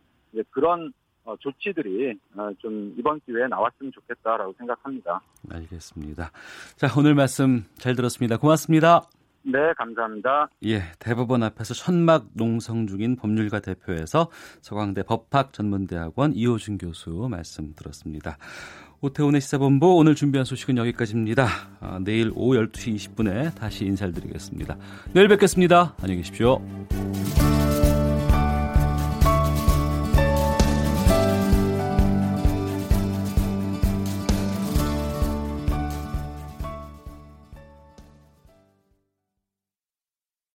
그런 어, 조치들이 어, 좀 이번 기회에 나왔으면 좋겠다라고 생각합니다. 알겠습니다. 자, 오늘 말씀 잘 들었습니다. 고맙습니다. 네, 감사합니다. 예, 대법원 앞에서 천막 농성 중인 법률가 대표에서 서강대 법학전문대학원 이호준 교수 말씀 들었습니다. 오태훈의 시사본부 오늘 준비한 소식은 여기까지입니다. 아, 내일 오후 12시 20분에 다시 인사를 드리겠습니다. 내일 뵙겠습니다. 안녕히 계십시오.